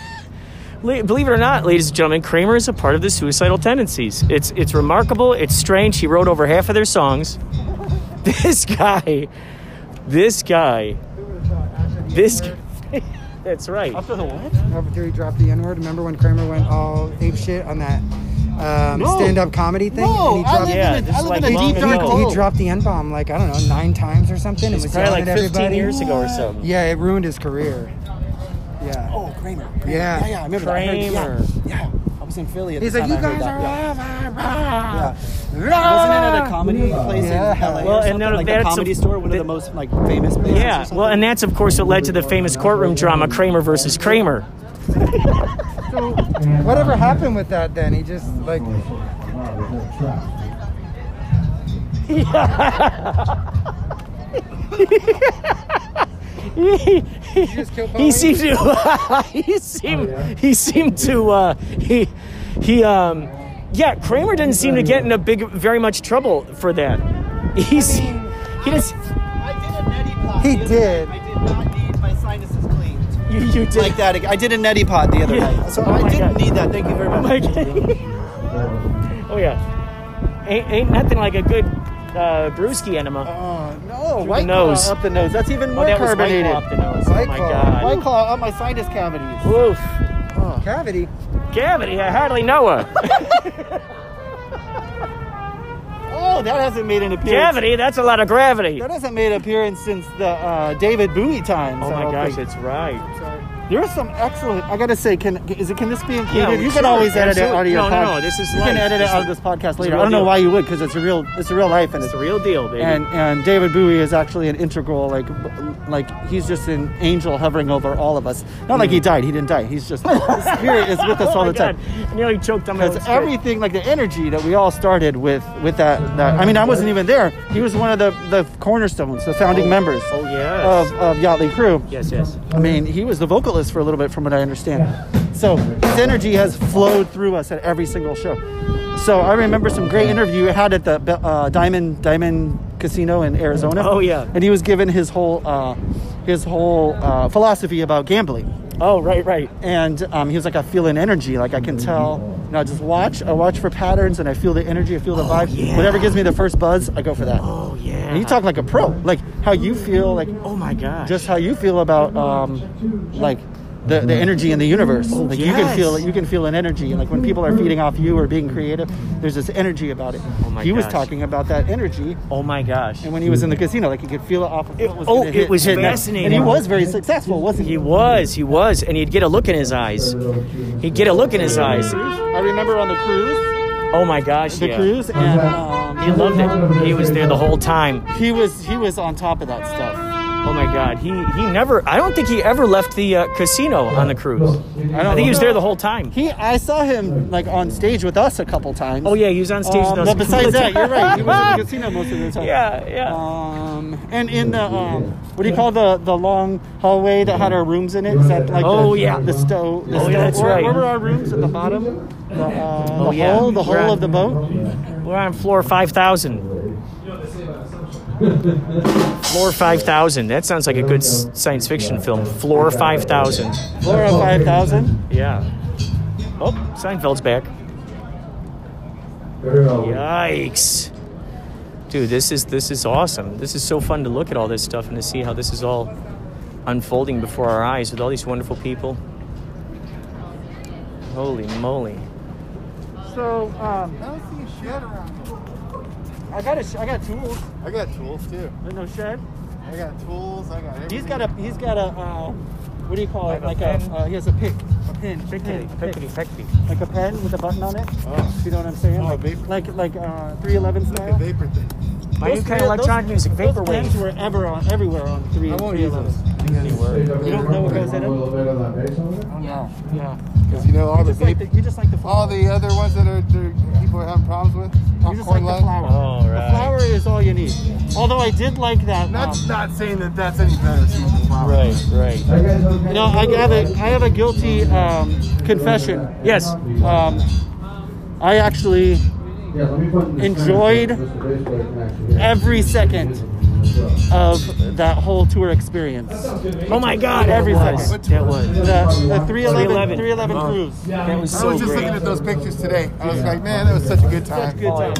La- Believe it or not, ladies and gentlemen, Kramer is a part of the suicidal tendencies. It's it's remarkable. It's strange. He wrote over half of their songs. [laughs] This guy, this guy, this. g- [laughs] That's right. After the what? After he dropped the N word, remember when Kramer went all ape shit on that um, No. stand up comedy thing? No, and he I dropped, live Yeah, in a, this I is live like in a long deep ago. dark He- hole. he dropped the N bomb like I don't know nine times or something. and It's was probably like at 15 everybody. years ago or something. Yeah, it ruined his career. Yeah. Oh, Kramer. Kramer. Yeah. Yeah, yeah, I remember that. I heard- Kramer. yeah, yeah. I was in Philly at He's the like, time you I heard guys that. are yeah. alive. Yeah. Wasn't it at a comedy place Yeah. in LA Well, or and something? none like that's the comedy a- store, one of the- the most like famous places. Yeah, something? well, and that's of course what led to the famous courtroom drama Kramer versus Kramer. So, [laughs] whatever happened with that then? He just like he, just kill [laughs] [laughs] he seemed to he seemed he seemed to uh, he he um yeah Kramer didn't seem to get in a big very much trouble for that. He's he just I did a neti pot. He did. I did not need my sinuses cleaned. you, you did Like that. I did a neti pot the other Yeah. night. So Oh I didn't God. need that. Thank you very much. Like, oh yeah, ain't, ain't nothing like a good uh, brewski enema. Oh, no. Through White the nose. Claw up the nose. That's even oh, more that was White carbonated. Claw up the nose. White oh my Claw. god. White Claw up my sinus cavities. Oof. cavity. Cavity, I hardly know her. [laughs] Oh, that hasn't made an appearance. Gravity, that's a lot of gravity. That hasn't made an appearance since the uh, David Bowie times. Oh my gosh, think. that's right. There's some excellent. I gotta say, can is it? Can this be included? Yeah, you sure, can always edit it out of your No, no, pod- no, this is you live. can edit This it out of this podcast later. I don't know why you would, because it's a real, it's a real life, and It's it's the real deal, baby. and and David Bowie is actually an integral, like like he's just an angel hovering over all of us. Not like he mm-hmm. died. He didn't die. He's just the spirit is with us [laughs] oh all the time. I nearly choked on my Because everything, like the energy that we all started with, with that, that. I mean, I wasn't even there. He was one of the the cornerstones, the founding Oh, members oh, yes. of of Yachtly Crew. Yes, yes. I mean, he was the vocalist for a little bit, from what I understand. So his energy has flowed through us at every single show. So I remember some great interview he had at the uh, Diamond Diamond Casino in Arizona. Oh, yeah. and he was given his whole uh, his whole uh, philosophy about gambling. Oh, right, right. And um, he was like, I feel an energy. Like I can tell. You know, I just watch. I watch for patterns, and I feel the energy. I feel the vibe. Oh, yeah. Whatever gives me the first buzz, I go for that. Oh, yeah. And you talk like a pro, like how you feel, like Oh my god. just how you feel about um, like the, the energy in the universe. like you can feel you can feel an energy. Like when people are feeding off you or being creative, there's this energy about it. Oh my he was talking about that energy, oh my gosh. and when he was in the casino, like he could feel it off of It- what was oh, it hit- was hit next. fascinating. and he was very successful, wasn't he? He was, he was, and he'd get a look in his eyes. He'd get a look in his eyes. I remember on the cruise, Oh my gosh, the yeah. cruise, and um, He loved it. He was there the whole time. he was he was on top of that stuff. Oh my God, he he never. I don't think he ever left the uh, casino on the cruise. I, don't think he was there the whole time. He, I saw him like on stage with us a couple times. Oh yeah, he was on stage. Um, with us but besides that, you're right. He was in the casino most of the time. Yeah, yeah. Um, and in the um, what do you call the the long hallway that had our rooms in it? Is that like Oh, the, yeah. the stove? The Oh, yeah, stove- that's where, right. Where were our rooms at the bottom? The, uh, Oh, the yeah. hole, the We're hole on- of the boat. We're on floor five thousand. [laughs] Floor five thousand. That sounds like a good science fiction film. Floor five thousand. Floor five thousand. Yeah. Oh, Seinfeld's back. Yikes. Dude, this is this is awesome. This is so fun to look at all this stuff and to see how this is all unfolding before our eyes with all these wonderful people. Holy moly. So um, I don't see a shed around. I got a sh- I got tools. I got tools too. There's no shed. I got tools. I got everything. He's got a he's got a uh, what do you call it? Like Like a a, uh, he has a pick, a pin, Pickety, pin, pickety, pick. pickety. like a pen with a button on it. Oh. You know what I'm saying? Oh, like vapor. like like uh, 311 like a vapor thing. My new Those kind of electronic those- music, Those pens were ever on everywhere on three. I won't use 311s. those. You don't know what goes in A them? little bit of that bass over there? Oh no. Yeah. Because you know all You the just like the, you just like the all the other ones that are that people are having problems with. You just like the lung. flower. Oh, The right. flower is all you need. Although I did like that. Not um, not saying that that's any better. than the flower. Right, right. That guy's okay? you know, I have a I have a guilty um, confession. Yes. Um, I actually Yeah, let me put this enjoyed connection, just the bass plate connection. every second of that whole tour experience. Oh my God, Every that was. second. That was. The, the 311, 311. 311 Oh. cruise. That was I was just great. looking at those pictures today. I was like, man, that was such a good time. Such a good Oh, time.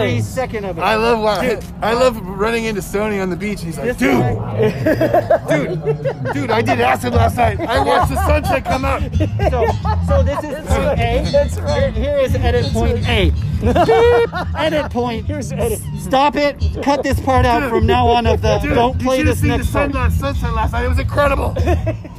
it. Every second of it. I love wa- I love running into Sony on the beach. He's like, dude, [laughs] dude, dude, I did acid last night. I watched the sunset come up. So, so this is point A. That's right. Here, here is edit point A. Edit point. Here's edit. Stop it. Cut this part out from now on of the. Dude, don't play you this seen next the part. sun, sunset last night. It was incredible.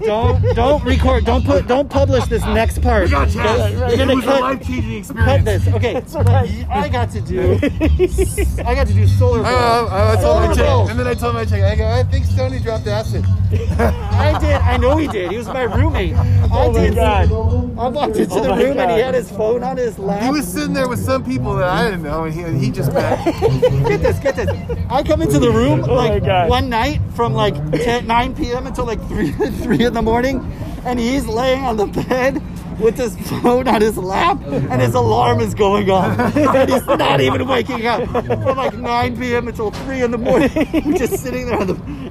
Don't don't record. Don't put. Don't publish this next part. We got Chaz. You're gonna was a cut. life-changing experience. Cut this. Okay. What I got to do. [laughs] I got to do solar. I. I, I told Solar my chick, and then I told my chick, I go, I think Stoney dropped acid. [laughs] I did. I know he did. He was my roommate. Oh I Oh my did. God. I walked oh into Oh the room and he had his phone on his lap. He was sitting there with some people that I didn't know, and he, he just met. [laughs] Get this, get this. I come into the room Oh like God. one night from like 10, 9 p.m. until like 3, [laughs] 3 in the morning, and he's laying on the bed with his phone on his lap, and his alarm is going off. [laughs] and he's not even waking up from like 9 p.m. until 3 in the morning. We're just sitting there on the.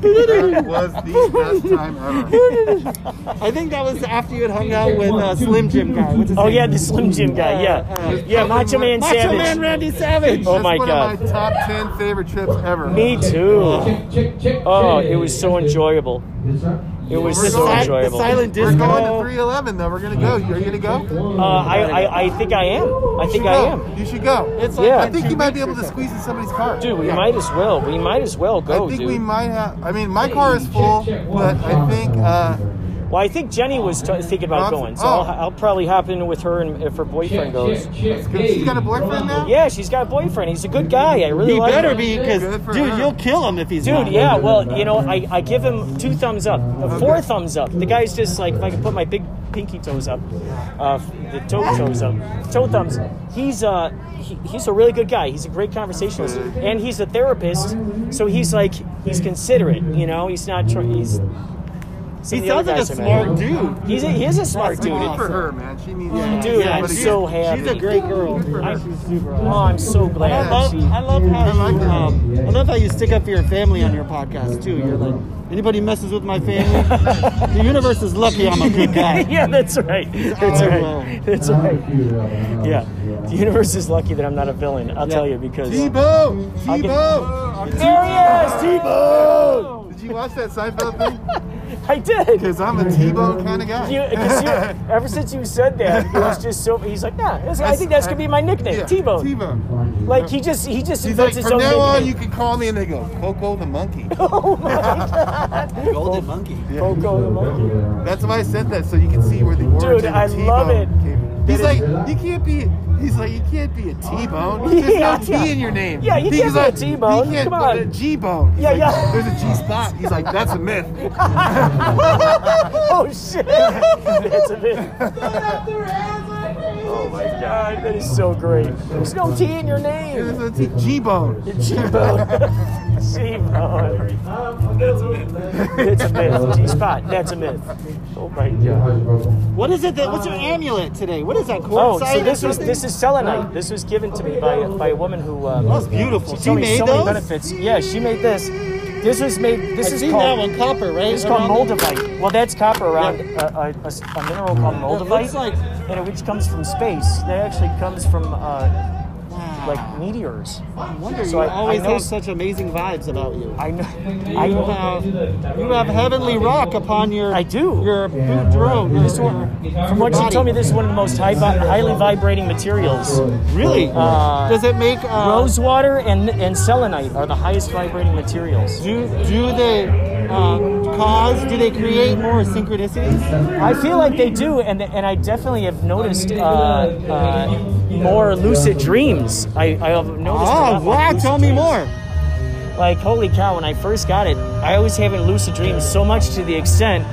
That was the best time ever. I think that was after you had hung out with uh, Slim Jim guy. What's his Oh name? yeah, the Slim Jim guy. Yeah, Uh, yeah, Macho Man Macho Savage. Man Randy Savage. Oh That's my one God. of my top ten favorite trips ever. Me too. Oh, it was so enjoyable. Yes, sir. It was We're so going- enjoyable. We're going to 311 though. We're gonna go. Are you gonna go? Uh, I, I, I think I am. I think I go. am. You should go. It's like Yeah. I think you might be able to squeeze in somebody's car. Dude, we Yeah. might as well. We might as well go, I think dude. we might have. I mean, my car is full, but I think. Uh, well, I think Jenny was t- thinking about going, so oh. I'll, I'll probably hop in with her and if her boyfriend goes. She's got a boyfriend now. Yeah, she's got a boyfriend. He's a good guy. I really He like better him. be, because dude, you'll kill him if he's Dude, not. yeah, well, you know, I, I give him two thumbs up, uh, four thumbs up. The guy's just like, if I can put my big pinky toes up, uh, the toe toes up, toe thumbs. He's uh, he, he's a really good guy. He's a great conversationalist, and he's a therapist. So he's like, he's considerate. You know, he's not. Tr- he's. Some He of the other sounds like a smart mad. dude. He's a, he is a smart That's dude. good for her, man. She needs. Yeah. Dude, Yeah, I'm so happy. She's a great girl. I'm, She's super oh, I'm so glad. I love, she, I love how you, um, I love how you stick up for your family on your podcast too. You're like, anybody messes with my family, [laughs] the universe is lucky I'm a good [laughs] guy. yeah, that's right. That's Oh, right. well. That's right. Yeah, the universe is lucky that I'm not a villain. I'll Yeah. tell you because. Tebow. I get- Tebow. There he is, T-Bone. Did you watch that Seinfeld thing? [laughs] I did. Because I'm a T-bone kind of guy. You, 'cause you, [laughs] ever since you said that, it was just so. He's like, yeah, I think that's gonna be my nickname, Yeah, T-Bone. T-bone. Like he just he just He's invents like, his from own now on, you can call me, and they go, Coco the monkey. [laughs] oh my god, Golden monkey. Coco the monkey. That's why I said that, so you can see where the origin Dude, I of love T-bone it. came. He's like, you can't be. He's like, you can't be a [laughs] T-bone. There's Yeah, no T yeah. in your name. Yeah, you He's can't be a like, T-bone. You can't Come be on. a G-bone. Yeah, like, yeah. There's a G-spot. He's like, that's a myth. [laughs] oh shit, [laughs] that's a bit. Oh my god, that is so great. There's no T in your name. There's a T- G-bone. G-bone. [laughs] G-bone. That's a myth. It's a myth. G-spot. That's a myth. Oh my god. What is it that? What's your amulet today? What is that? Oh, Quartzite so this was this is selenite. This was given to me by by a woman who. Um, That's beautiful. She She told me made so those? many benefits. Yeah, she made this. This is made. This I've is called. that one, copper, right? Is called moldavite. Well, that's copper around a mineral called Yeah, it moldavite, looks like- and it which comes from space. That actually comes from uh, like meteors. I wonder So you I- I always know- have such amazing vibes about you. I know. You I have you have heavenly rock upon your I do. your boot drone. Your, This one, from what she told me, this is one of the most high, highly vibrating materials. really? Uh, Does it make uh, Rose water and and selenite are the highest vibrating materials. Do do they um, cause? Do they create more synchronicities? I feel like they do, and and I definitely have noticed uh, uh, more lucid dreams. I, I have noticed. Oh wow! Tell me dreams. more. Like holy cow! When I first got it, I was having lucid dreams so much to the extent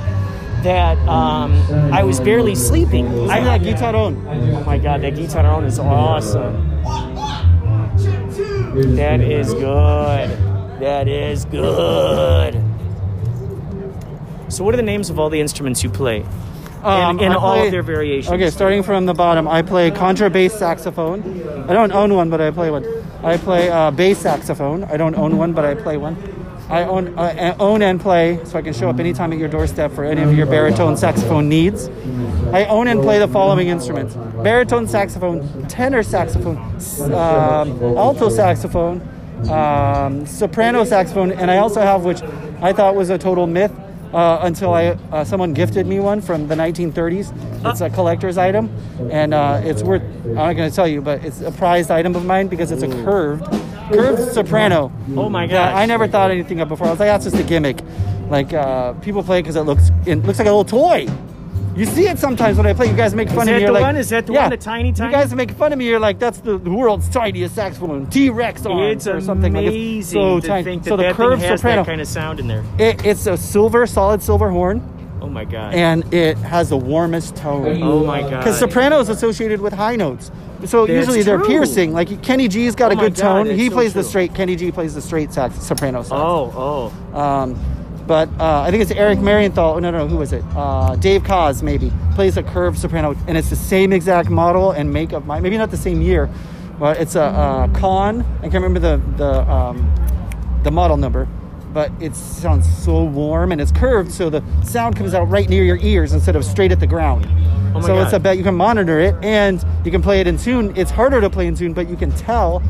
that um, I was barely sleeping. I have that guitaron. Oh my god, that guitaron is awesome. That is good. That is good. So, what are the names of all the instruments you play? Um, in in all play- of their variations. Okay, starting from the bottom, I play contrabass saxophone. I don't own one, but I play one. I play uh, bass saxophone. I don't own one, but I play one. I own, uh, own and play, so I can show up anytime at your doorstep for any of your baritone saxophone needs. I own and play the following instruments: baritone saxophone, tenor saxophone, um, alto saxophone, um, soprano saxophone, and I also have, which I thought was a total myth, uh, until I uh, someone gifted me one from the 1930s. It's a collector's item, and uh, it's worth. I'm not going to tell you, but it's a prized item of mine because it's a curved, curved soprano. Oh my god! I never thought anything of before. I was like, that's just a gimmick. Like uh, people play because it looks it looks like a little toy. You see it sometimes when I play. You guys make fun Is of me. that You're the like, one? Is that the yeah. one, the tiny, tiny? You guys make fun of me. You're like, that's the, the world's tiniest saxophone, T Rex It's or something. Like amazing it's so to tiny. think that so the that curved thing has soprano. that kind of sound in there. It, it's a silver, solid silver horn, Oh my god. and it has the warmest tone. oh my god. Because soprano is associated with high notes. So That's usually they're true. piercing. Like Kenny G's got Oh a good God, tone. He so plays the straight. Kenny G plays the straight sax, soprano sax. Oh, oh. Um, but uh, I think it's Eric Marienthal. No, no, no. Who was it? Uh, Dave Koz maybe plays a curved soprano, and it's the same exact model and make of mine. Maybe not the same year, but it's a, uh Conn. I can't remember the the um, the model number, but it sounds so warm and it's curved, so the sound comes out right near your ears instead of straight at the ground. Oh my so it's God. a bet you can monitor it and you can play it in tune. It's harder to play in tune, but you can tell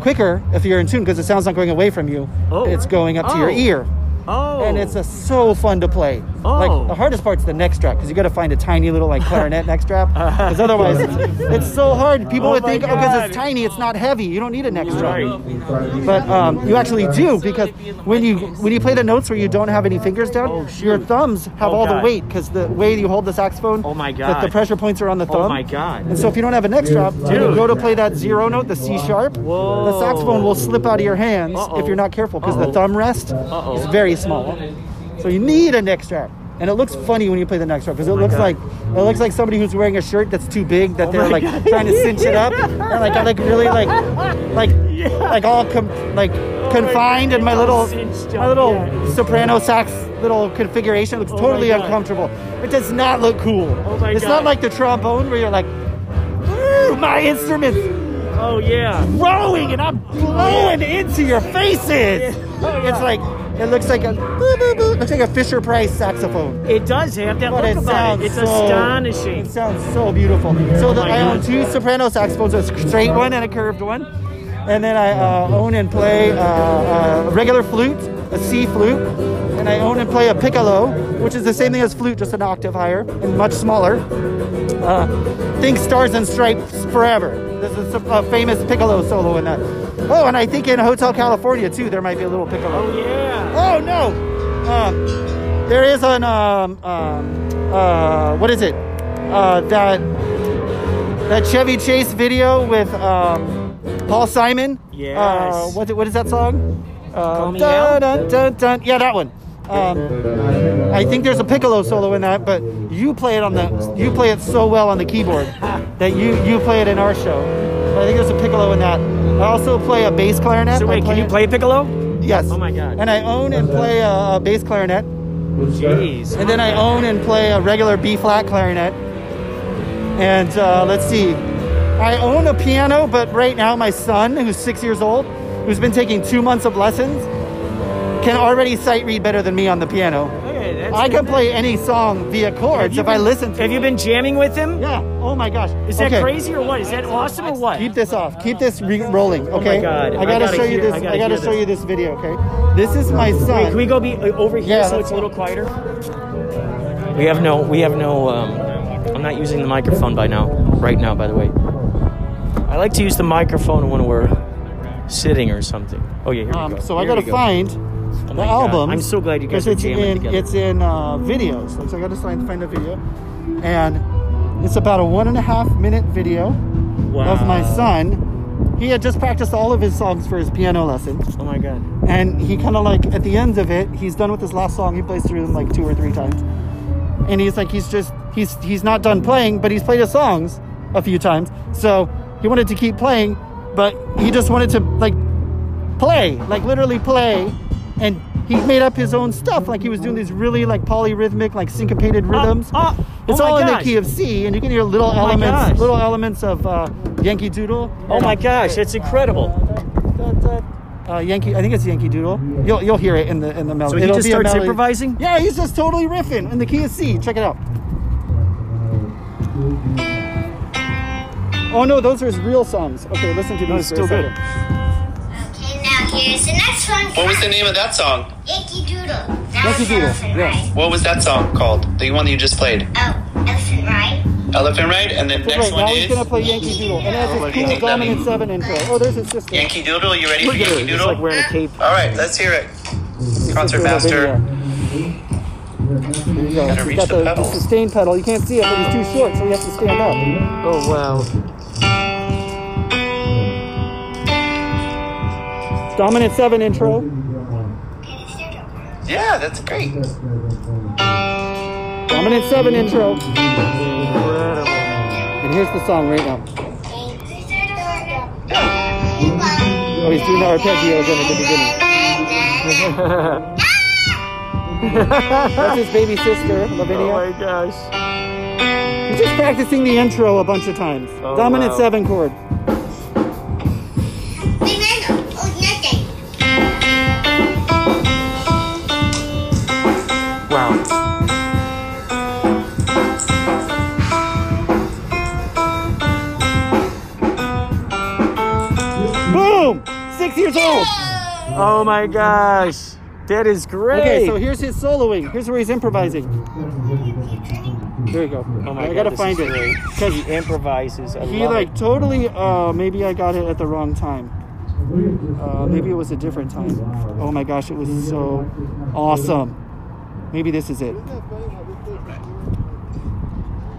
quicker if you're in tune because the sound's not going away from you. Oh. It's going up to your Oh. ear Oh. and it's oh. a, so fun to play. Oh. Like the hardest part's the neck strap because you got to find a tiny little like clarinet neck strap. Because otherwise, it's, it's so hard. People Oh would think, oh, because it's tiny, it's not heavy. You don't need a neck strap. Right. But um, you actually do because when you when you play the notes where you don't have any fingers down, your thumbs have Oh, all the weight because the way you hold the saxophone. Oh, my The, God. the pressure points are on the thumb. Oh, my God. And so if you don't have a neck strap, when you go to play that zero note, the C sharp, the saxophone will slip out of your hands Uh-oh. if you're not careful because the thumb rest Uh-oh. is very small. So you need a neck strap. And it looks funny when you play the neck strap because it oh looks God. like it looks like somebody who's wearing a shirt that's too big that oh they're like God. trying to cinch it up [laughs] and like I like really like like like all com- like oh confined in my little my little yeah. soprano sax little configuration looks Oh totally uncomfortable. It does not look cool. Oh my it's God. not like the trombone where you're like, "Ooh, my instrument's Oh yeah. growing and I'm blowing into your faces. It's like it looks like a boo, boo, boo. looks like a Fisher Price saxophone. It does have that But look it about it. It's so, astonishing. It sounds so beautiful. So the, I own two soprano saxophones, a straight one and a curved one. And then I uh, own and play uh, a regular flute, a C flute, and I own and play a piccolo, which is the same thing as flute, just an octave higher and much smaller. Uh, think Stars and Stripes Forever. This is a a famous piccolo solo in that. Oh, and I think in Hotel California too, there might be a little piccolo. Oh yeah. Oh no! Um, there is an um, um, uh, what is it? Uh, that that Chevy Chase video with um, Paul Simon. Yes. Uh, what what is that song? Uh, dun, dun, dun, dun. Yeah, that one. Um, I think there's a piccolo solo in that, but you play it on the you play it so well on the keyboard that you you play it in our show. But I think there's a piccolo in that. I also play a bass clarinet. So wait, can you play piccolo? Yes. Oh my God. And I own and play a, a bass clarinet, Jeez. and then I own and play a regular B flat clarinet. And uh, let's see, I own a piano, but right now my son, who's six years old, who's been taking two months of lessons, can already sight read better than me on the piano. Okay, that's I can play any song via chords if I listen to Have you been jamming with him? Yeah. Oh my gosh. Is that Okay. crazy or what? Is that awesome or what? Keep this off. Keep this re- rolling. Okay. Oh my God. I I gotta, gotta show you this. I I gotta gotta, show this. you this video. Okay. This is my son. Wait, can we go be uh, over here Yeah, so it's a little quieter? We have no. We have no. Um, I'm not using the microphone by now. Right now, by the way. I like to use the microphone when we're sitting or something. Oh yeah, here we Um, go. so I gotta go. find Oh the album. I'm so glad you guys are it's jamming in, together. It's in uh, videos. Like, so I gotta find find a video, and it's about a one and a half minute video wow. of my son. He had just practiced all of his songs for his piano lesson, Oh my god. and he kind of like at the end of it, he's done with his last song. He plays through them like two or three times, and he's like, he's just he's he's not done playing, but he's played his songs a few times. So he wanted to keep playing, but he just wanted to like play, like literally play, and he made up his own stuff. Like he was doing these really like polyrhythmic, like syncopated rhythms. oh, it's oh all in the key of C, and you can hear little Oh elements, little elements of uh, Yankee Doodle. Oh my gosh, it's incredible. Uh, Yankee, I think it's Yankee Doodle. You'll you'll hear it in the in the melody. So he It'll just starts improvising? Yeah, he's just totally riffing in the key of C. Check it out. Oh no, those are his real songs. Okay, listen to these. it's for still good. Okay, now here's the next one. What was the name of that song? Yankee Doodle. That Yankee Doodle, Elephant yeah. Ride. What was that song called? The one that you just played? Oh, Elephant Ride. Elephant Ride? And then So next wait, one now he's is gonna play Yankee Doodle, and it has Oh, his you cool think that dominant means- seven intro. Oh, there's his sister. Yankee Doodle. You ready for Look at Yankee just Doodle? like wearing a cape. All right, let's hear it. Concert master. here. There you go. Gotta He's reach got the the, the sustain pedal. You can't see it, but he's too short, so he has to stand up. Oh wow. Dominant seven intro. Yeah, that's great. Dominant seven intro. And here's the song right now. Oh, he's doing the arpeggio again at the beginning. [laughs] That's his baby sister, Lavinia. Oh my gosh. He's just practicing the intro a bunch of times. Oh, Dominant wow. seven chord. Years old. Oh my gosh. That is great. Okay, so here's his soloing. Here's where he's improvising. There you go. Oh my I God, gotta find it great. because he improvises. I he like it. totally. Uh, maybe I got it at the wrong time. Uh, maybe it was a different time. Oh my gosh, it was so awesome. Maybe this is it.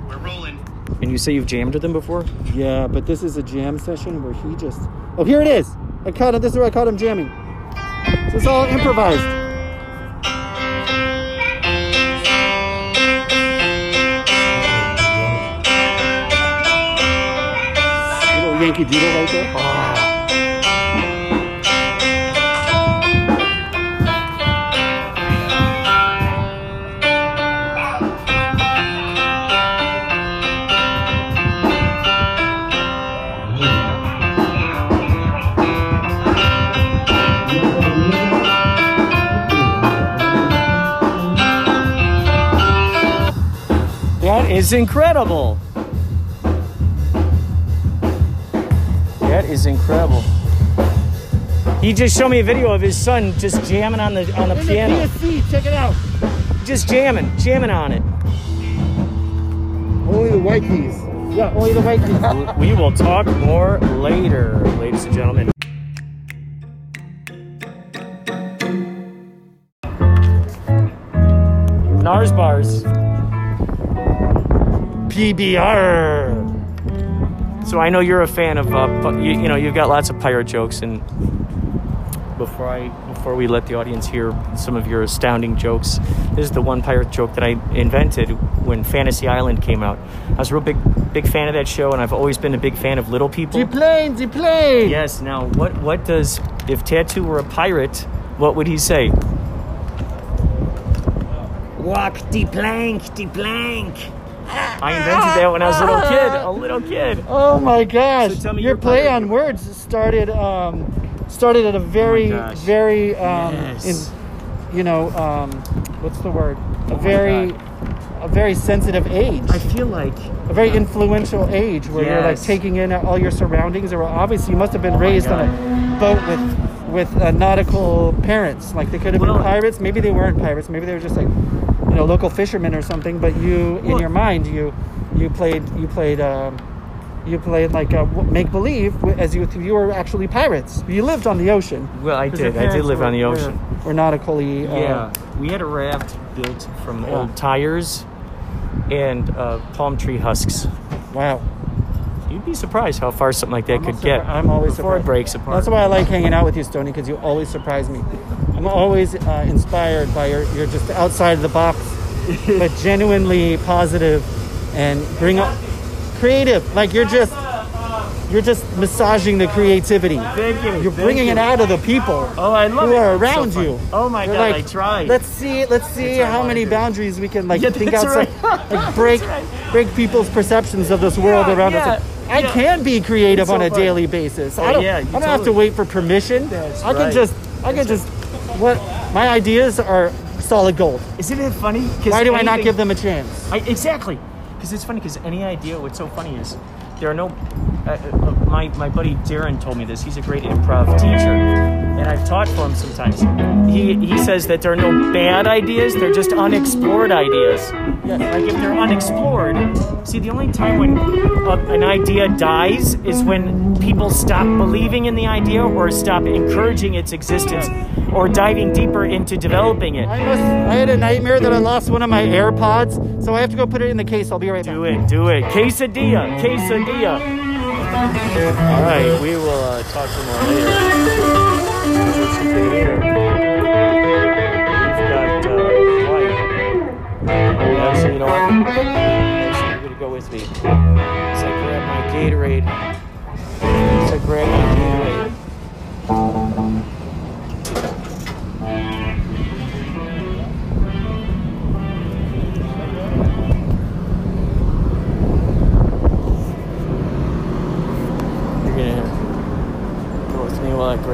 We're rolling. And you say you've jammed with him before? Yeah, but this is a jam session where he just. Oh, here it is. I caught him. This is where I caught him jamming. So it's all improvised. Little Yankee Doodle right there. Oh. Is incredible. That is incredible. He just showed me a video of his son just jamming on the on the In the piano. PSC, check it out. Just jamming, jamming on it. Only the white keys. Yeah, only the white keys. We will talk more later, ladies and gentlemen. Nars bars. PBR. So I know you're a fan of, uh, you, you know, you've got lots of pirate jokes, and before I, before we let the audience hear some of your astounding jokes, this is the one pirate joke that I invented when Fantasy Island came out. I was a real big, big fan of that show, and I've always been a big fan of little people. The plane, the plane. Yes. Now, what, what does if Tattoo were a pirate? What would he say? Walk the plank, the plank. [laughs] I invented that when I was a little kid. A little kid. Oh my gosh! So tell me your your play pirate on words started um, started at a very gosh. very um, Yes. in, you know um, what's the word? A very a very sensitive age. I feel like a very influential age where you're like taking in all your surroundings. Or obviously, you must have been my raised on a boat with with uh, nautical parents. Like they could have Well- been pirates. Maybe they weren't pirates. Maybe they were just like you know local fishermen or something. But you, in Well- your mind, you you played you played. Um, you played like uh, make believe as you you were actually pirates. You lived on the ocean. Well, I did. I did live were- on the were- ocean. Were nautically. Uh, Yeah, we had a raft built from Yeah. old tires and uh, palm tree husks. Wow. Be surprised how far something like that could get I'm always before it surprised. breaks apart. That's why I like hanging out with you, Stony, because you always surprise me. I'm always uh, inspired by your you're just outside of the box, [laughs] but genuinely positive and bring up creative. Like you're just you're just massaging the creativity. Thank you. You're thank bringing you. it out of the people. Oh, I love who it. are so around fun. you. Oh my You're God, like, I tried. Let's see. Let's see how many boundaries we can like Yeah, think outside, right. [laughs] like break break people's perceptions of this world Yeah, around yeah, us. I yeah. can be creative It's on a fun. daily basis. Oh, I don't. yeah, I don't have to wait for permission. That's I can right. just. I can just. What my ideas are solid gold. Isn't it funny? Why do I not give them a chance? I, exactly, because it's funny. Because any idea, what's so funny is there are no. Uh, uh, my my buddy Darren told me this. He's a great improv teacher, and I've taught for him sometimes. He he says that there are no bad ideas. They're just unexplored ideas. Like if they're unexplored. See, the only time when uh, an idea dies is when people stop believing in the idea or stop encouraging its existence or diving deeper into developing it. I must. I had a nightmare that I lost one of my AirPods, so I have to go put it in the case. I'll be right back. Do it, do it. Quesadilla, quesadilla. All right, we will uh, talk some more later. Gatorade. So I grab my Gatorade.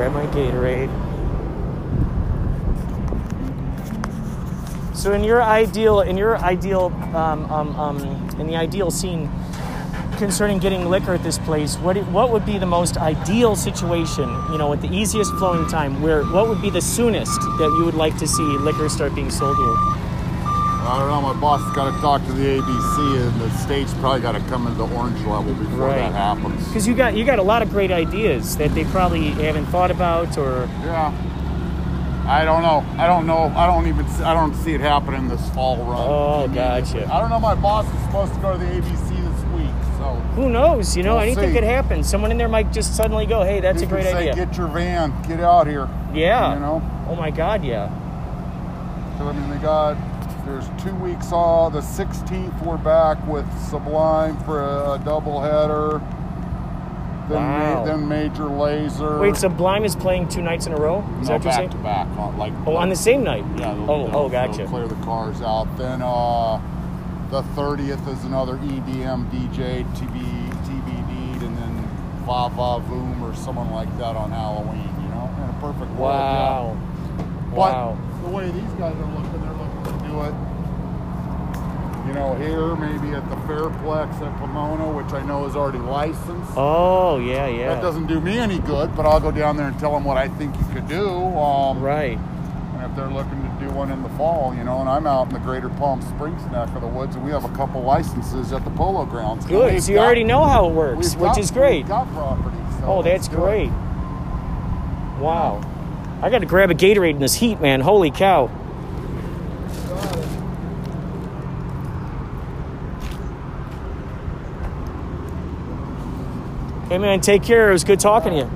Grab my Gatorade. So in your ideal, in your ideal, um, um, um, in the ideal scene, concerning getting liquor at this place, what what would be the most ideal situation? You know, at the easiest flowing time, where what would be the soonest that you would like to see liquor start being sold here? I don't know. My boss has got to talk to the ABC, and the state's probably got to come into orange level before Right. that happens. Because you got you got a lot of great ideas that they probably haven't thought about, or Yeah. I don't know. I don't know. I don't even. I don't see it happening this fall run. Oh, gotcha. I don't know. My boss is supposed to go to the ABC this week, so who knows? You know, We'll anything see. could happen. Someone in there might just suddenly go, "Hey, that's he a great say, idea." Get your van. Get out here. yeah. You know. Oh my God, yeah. So I mean, they got. There's two weeks off. The 16th, we're back with Sublime for a, a double header. Then, Wow. ma- then Major Lazer. Wait, Sublime is playing two nights in a row? Is no, that what you're back saying? to back, on, like Oh, on the same night. Yeah. Oh, oh, gotcha. they'll clear the cars out. Then uh, the 30th is another EDM DJ TB TBD, and then Va Va Voom or someone like that on Halloween. You know, in a perfect world. Wow. yeah. But Wow. the way these guys are looking, they're looking to do it. You know, here maybe at the Fairplex at Pomona, which I know is already licensed. Oh, yeah, yeah. That doesn't do me any good, but I'll go down there and tell them what I think you could do. Um, right. And if they're looking to do one in the fall, you know, and I'm out in the greater Palm Springs neck of the woods, and we have a couple licenses at the polo grounds. Good. So you got- already know how it works, which got- is great. We've got property. So Oh, that's great. Wow. I got to grab a Gatorade in this heat, man. Holy cow. Hey man, take care. It was good talking to you.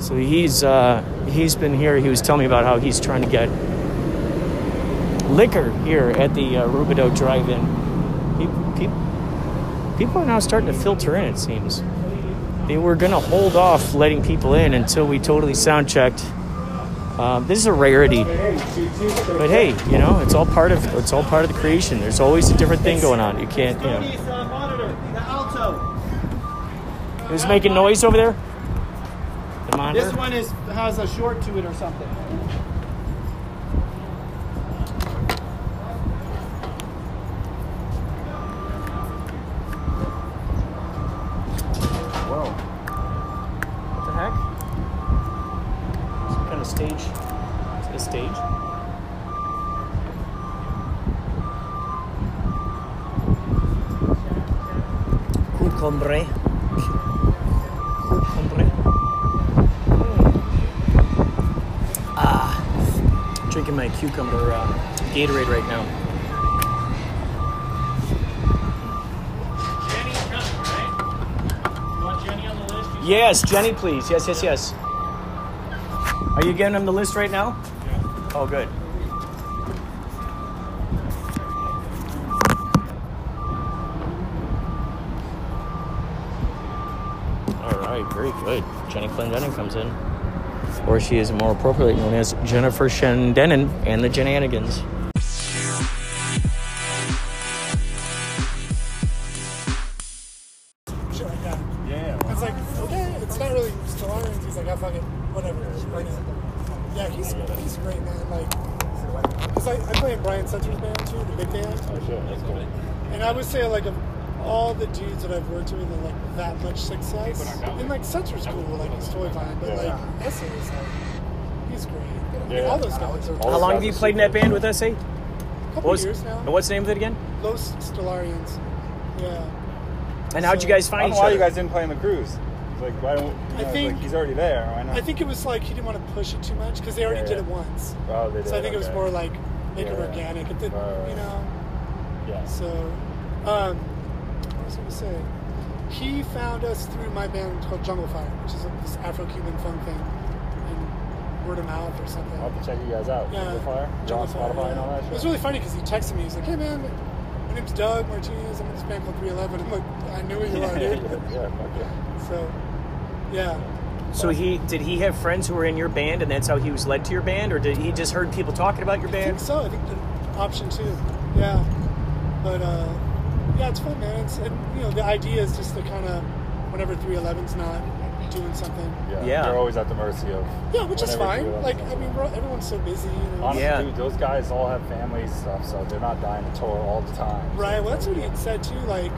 So he's uh, he's been here. He was telling me about how he's trying to get liquor here at the uh, Rubidoux Drive-In. Pe- pe- people are now starting to filter in. It seems they were going to hold off letting people in until we totally sound checked. Um, this is a rarity, but hey, you know it's all part of it's all part of the creation. There's always a different thing going on. You can't, you know. The alto. Who's making noise over there? This one is has a short to it or something. Cucumber uh, Gatorade right now. Yes, Jenny, please. Yes, yes, yes. Are you giving him the list right now? Yeah. Oh, good. All right, very good. Jenny Clendenin comes in. Or she is more appropriately known as Jennifer Shendenin and the Jenanigans. shit like that. Yeah. It's like, okay, it's not really Stellaris. He's like, ah, I fucking, whatever. Right now. Yeah, he's, he's great, man. Like, because I, I play in Brian Setzer's band too, the big band. Oh, sure. That's cool. And I would say, like, of all the dudes that I've worked with and like that much success, and like Setzer's cool, like, he's totally fine, but like, SA is like, he's great. I Yeah. all those guys are How long have you played in that band with SA? A couple What was- years now. And what's the name of it again? Los Stellarians. Yeah. And how'd you guys I find don't each know why you guys didn't play on the cruise. Like, why don't, you I know, it's think- like he's already there. Why not? I think it was like he didn't want to push it too much because they already Yeah, did it once. Oh, they So I did, think it was more like make it organic. It did, Right, right. you know. Yeah. So, um, what was I gonna say? He found us through my band called Jungle Fire, which is this Afro-Cuban funk thing, and word of mouth or something. I'll have to check you guys out. Yeah, Jungle Fire? You're Jungle Fire, Spotify and all yeah. that It was really funny because he texted me. He's like, "Hey man, my name's Doug Martinez. I'm in this band called 311." I'm like, "I knew who you are, yeah, dude." [laughs] yeah, fuck yeah. So, yeah. So he did he have friends who were in your band, and that's how he was led to your band, or did he just heard people talking about your I band? think so. I think the option two. Yeah. But uh, yeah, it's fun, man. It's, and, you know, the idea is just to kind of, whenever 311's not doing something. Yeah. Yeah. You're always at the mercy of. Yeah, which is fine. Like, I mean, we're, everyone's so busy. You know? Honestly, Yeah. dude, those guys all have families and stuff, so they're not dying to tour all the time. So Right. it's Well, that's what he had said too. Like,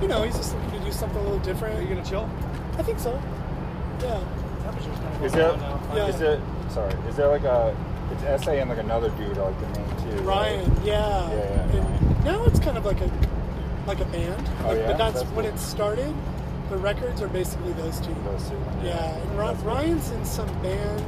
you know, he's just looking to do something a little different. Are you gonna chill? I think so. Yeah. Is there? Yeah. Is it? Sorry. Is there like a? It's SA and like another dude, like the main two. right? Ryan, yeah. Yeah, yeah. And now it's kind of like a like a band. Oh, Like, yeah? But that's, That's when cool. it started. The records are basically those two. Those two. Yeah, and Ry- Ryan's in some band,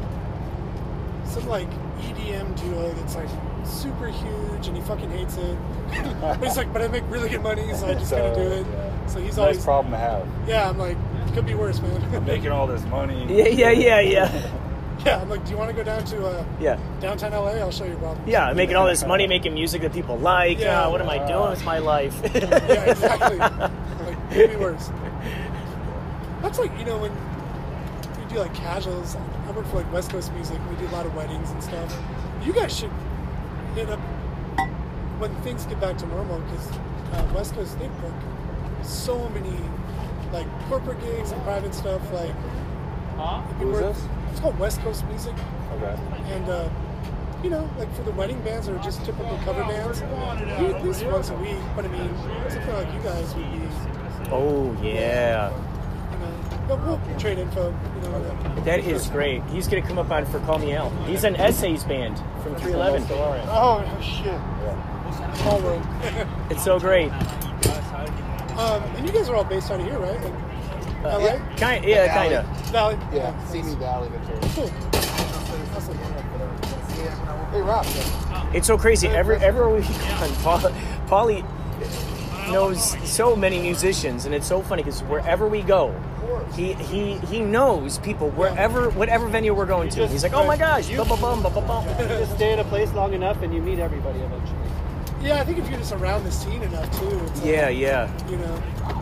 some like EDM duo that's like super huge, and he fucking hates it. [laughs] but he's like, but I make really good money, so I just gotta do it. So he's always. nice always problem to have. Yeah, I'm like, it could be worse, man. I'm making all this money. [laughs] Yeah, yeah, yeah, yeah. [laughs] [laughs] yeah, I'm like, do you want to go down to uh, Yeah. downtown LA? I'll show you problem. Yeah, making all this money, [laughs] making music that people like. Yeah. Uh, what am I doing with my life? [laughs] yeah, exactly. like, could be worse. That's like you know when we do like casuals. I work for like West Coast Music. We do a lot of weddings and stuff. You guys should hit up when things get back to normal because uh, West Coast they book so many like corporate gigs and private stuff. Like, it'd Who's this? It's called West Coast Music. Okay. And uh, you know, like for the wedding bands or just typical cover bands, we at least once a week. But I mean, something like you guys would be. oh yeah, You know, but we'll trade info. You know, that is great. He's gonna come up on for Call Me Al. He's an SA's band from 311. Oh shit! Small world. It's so great. [laughs] um, and you guys are all based out of here, right? Like, Uh, LA? yeah, kind, yeah, kind of. Valley. Yeah, Simi Valley, Ventura. Cool. Hey, Rob. It's so crazy. Every everywhere we go, [laughs] Paul, Paulie knows so many musicians, and it's so funny because wherever we go, he he he knows people wherever whatever venue we're going to. He's like, oh my gosh, bum bum bum bum bum bum. You just stay in a place long enough and you meet everybody eventually. Yeah, I think if you're just around the scene enough too. It's like, Yeah, yeah. You know.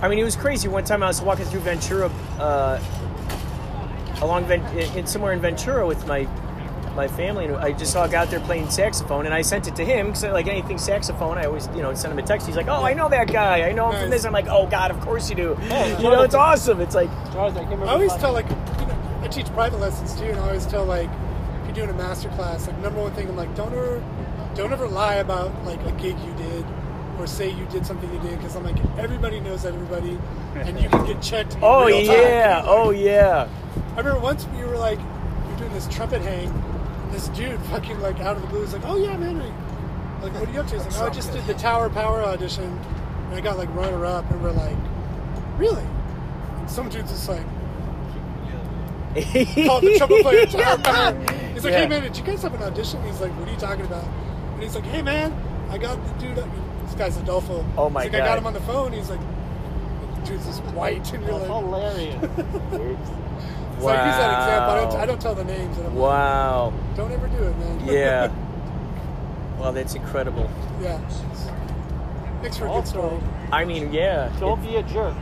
I mean, it was crazy. One time I was walking through Ventura, uh, along Ven- in, somewhere in Ventura with my my family, and I just saw a guy out there playing saxophone, and I sent it to him because like anything saxophone, I always you know send him a text. He's like, "Oh, I know that guy. I know him from this." I'm like, "Oh God, of course you do." you know, it's awesome. It's like, I always tell like, you know, I teach private lessons too, and I always tell like, if you're doing a master class, like number one thing, I'm like, don't ever, don't ever lie about like a gig you did, or say you did something you did, because I'm like, everybody knows everybody, and you can get checked. "Oh real time. yeah, oh yeah." I remember once you were like, you're doing this trumpet hang, and this dude fucking like out of the blue is like, oh yeah, man, like what are you up to? He's like, oh, I just did the Tower Power audition, and I got like runner up, and we're like, really? And some dude's just like. [laughs] called the trumpet player Tower Power. He's like, Yeah. hey man, did you guys have an audition? He's like, what are you talking about? And he's like, hey man, I got the dude. This guy's Adolfo. Oh, my he's like, I got him on the phone. He's like, the dude's just white, and you're like, hilarious. [laughs] It's like use that example. I don't, I don't tell the names. And I'm like, Wow. don't ever do it, man. [laughs] Yeah. Well, that's incredible. yeah. Makes for a good story. I mean, yeah. Don't be a jerk.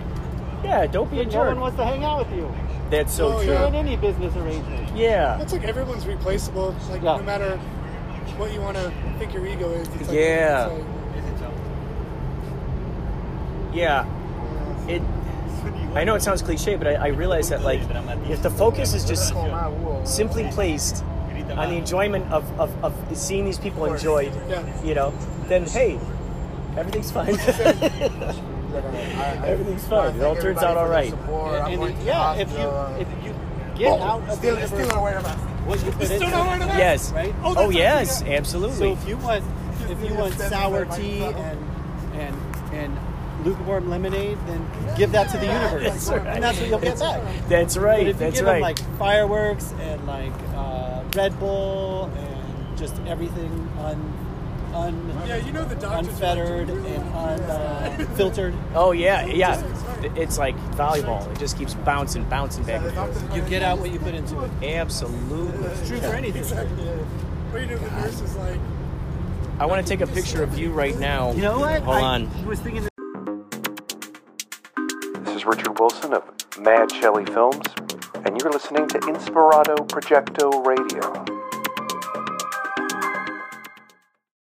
Yeah, don't be a no jerk. one wants to hang out with you. That's so Oh, true. You're in any business arrangement. Yeah. That's like everyone's replaceable. Like no matter what you want to think your ego is. It's like, Yeah. it's like- Yeah. It. I know it sounds cliche, but I, I realize that like if the focus is just simply placed on the enjoyment of, of, of seeing these people enjoyed, you know, then hey, everything's fine. [laughs] everything's fine. It all turns out all right. And, and yeah, if you if you get out of Still, still not mask. what you put Still not it, wearing a mask? Yes. right? Oh, Oh, yes, something- So absolutely. if you want if you want sour tea and lukewarm lemonade, then give that to the universe, That's right. and that's what you'll get back. That's right. But if you That's give right. them like fireworks and like uh, Red Bull and just everything un, un Yeah, you know the doctors. unfettered and unfiltered, [laughs] oh yeah, yeah. It's like volleyball. It just keeps bouncing, bouncing back and forth. you get out what you put into it. Absolutely. It's true for anything. Exactly. What do you do if the nurse is like, I want to take a picture of you right now. You know what? Hold I on. was thinking. Richard Wilson of Mad Shelley Films, and you're listening to Inspirato Projecto Radio.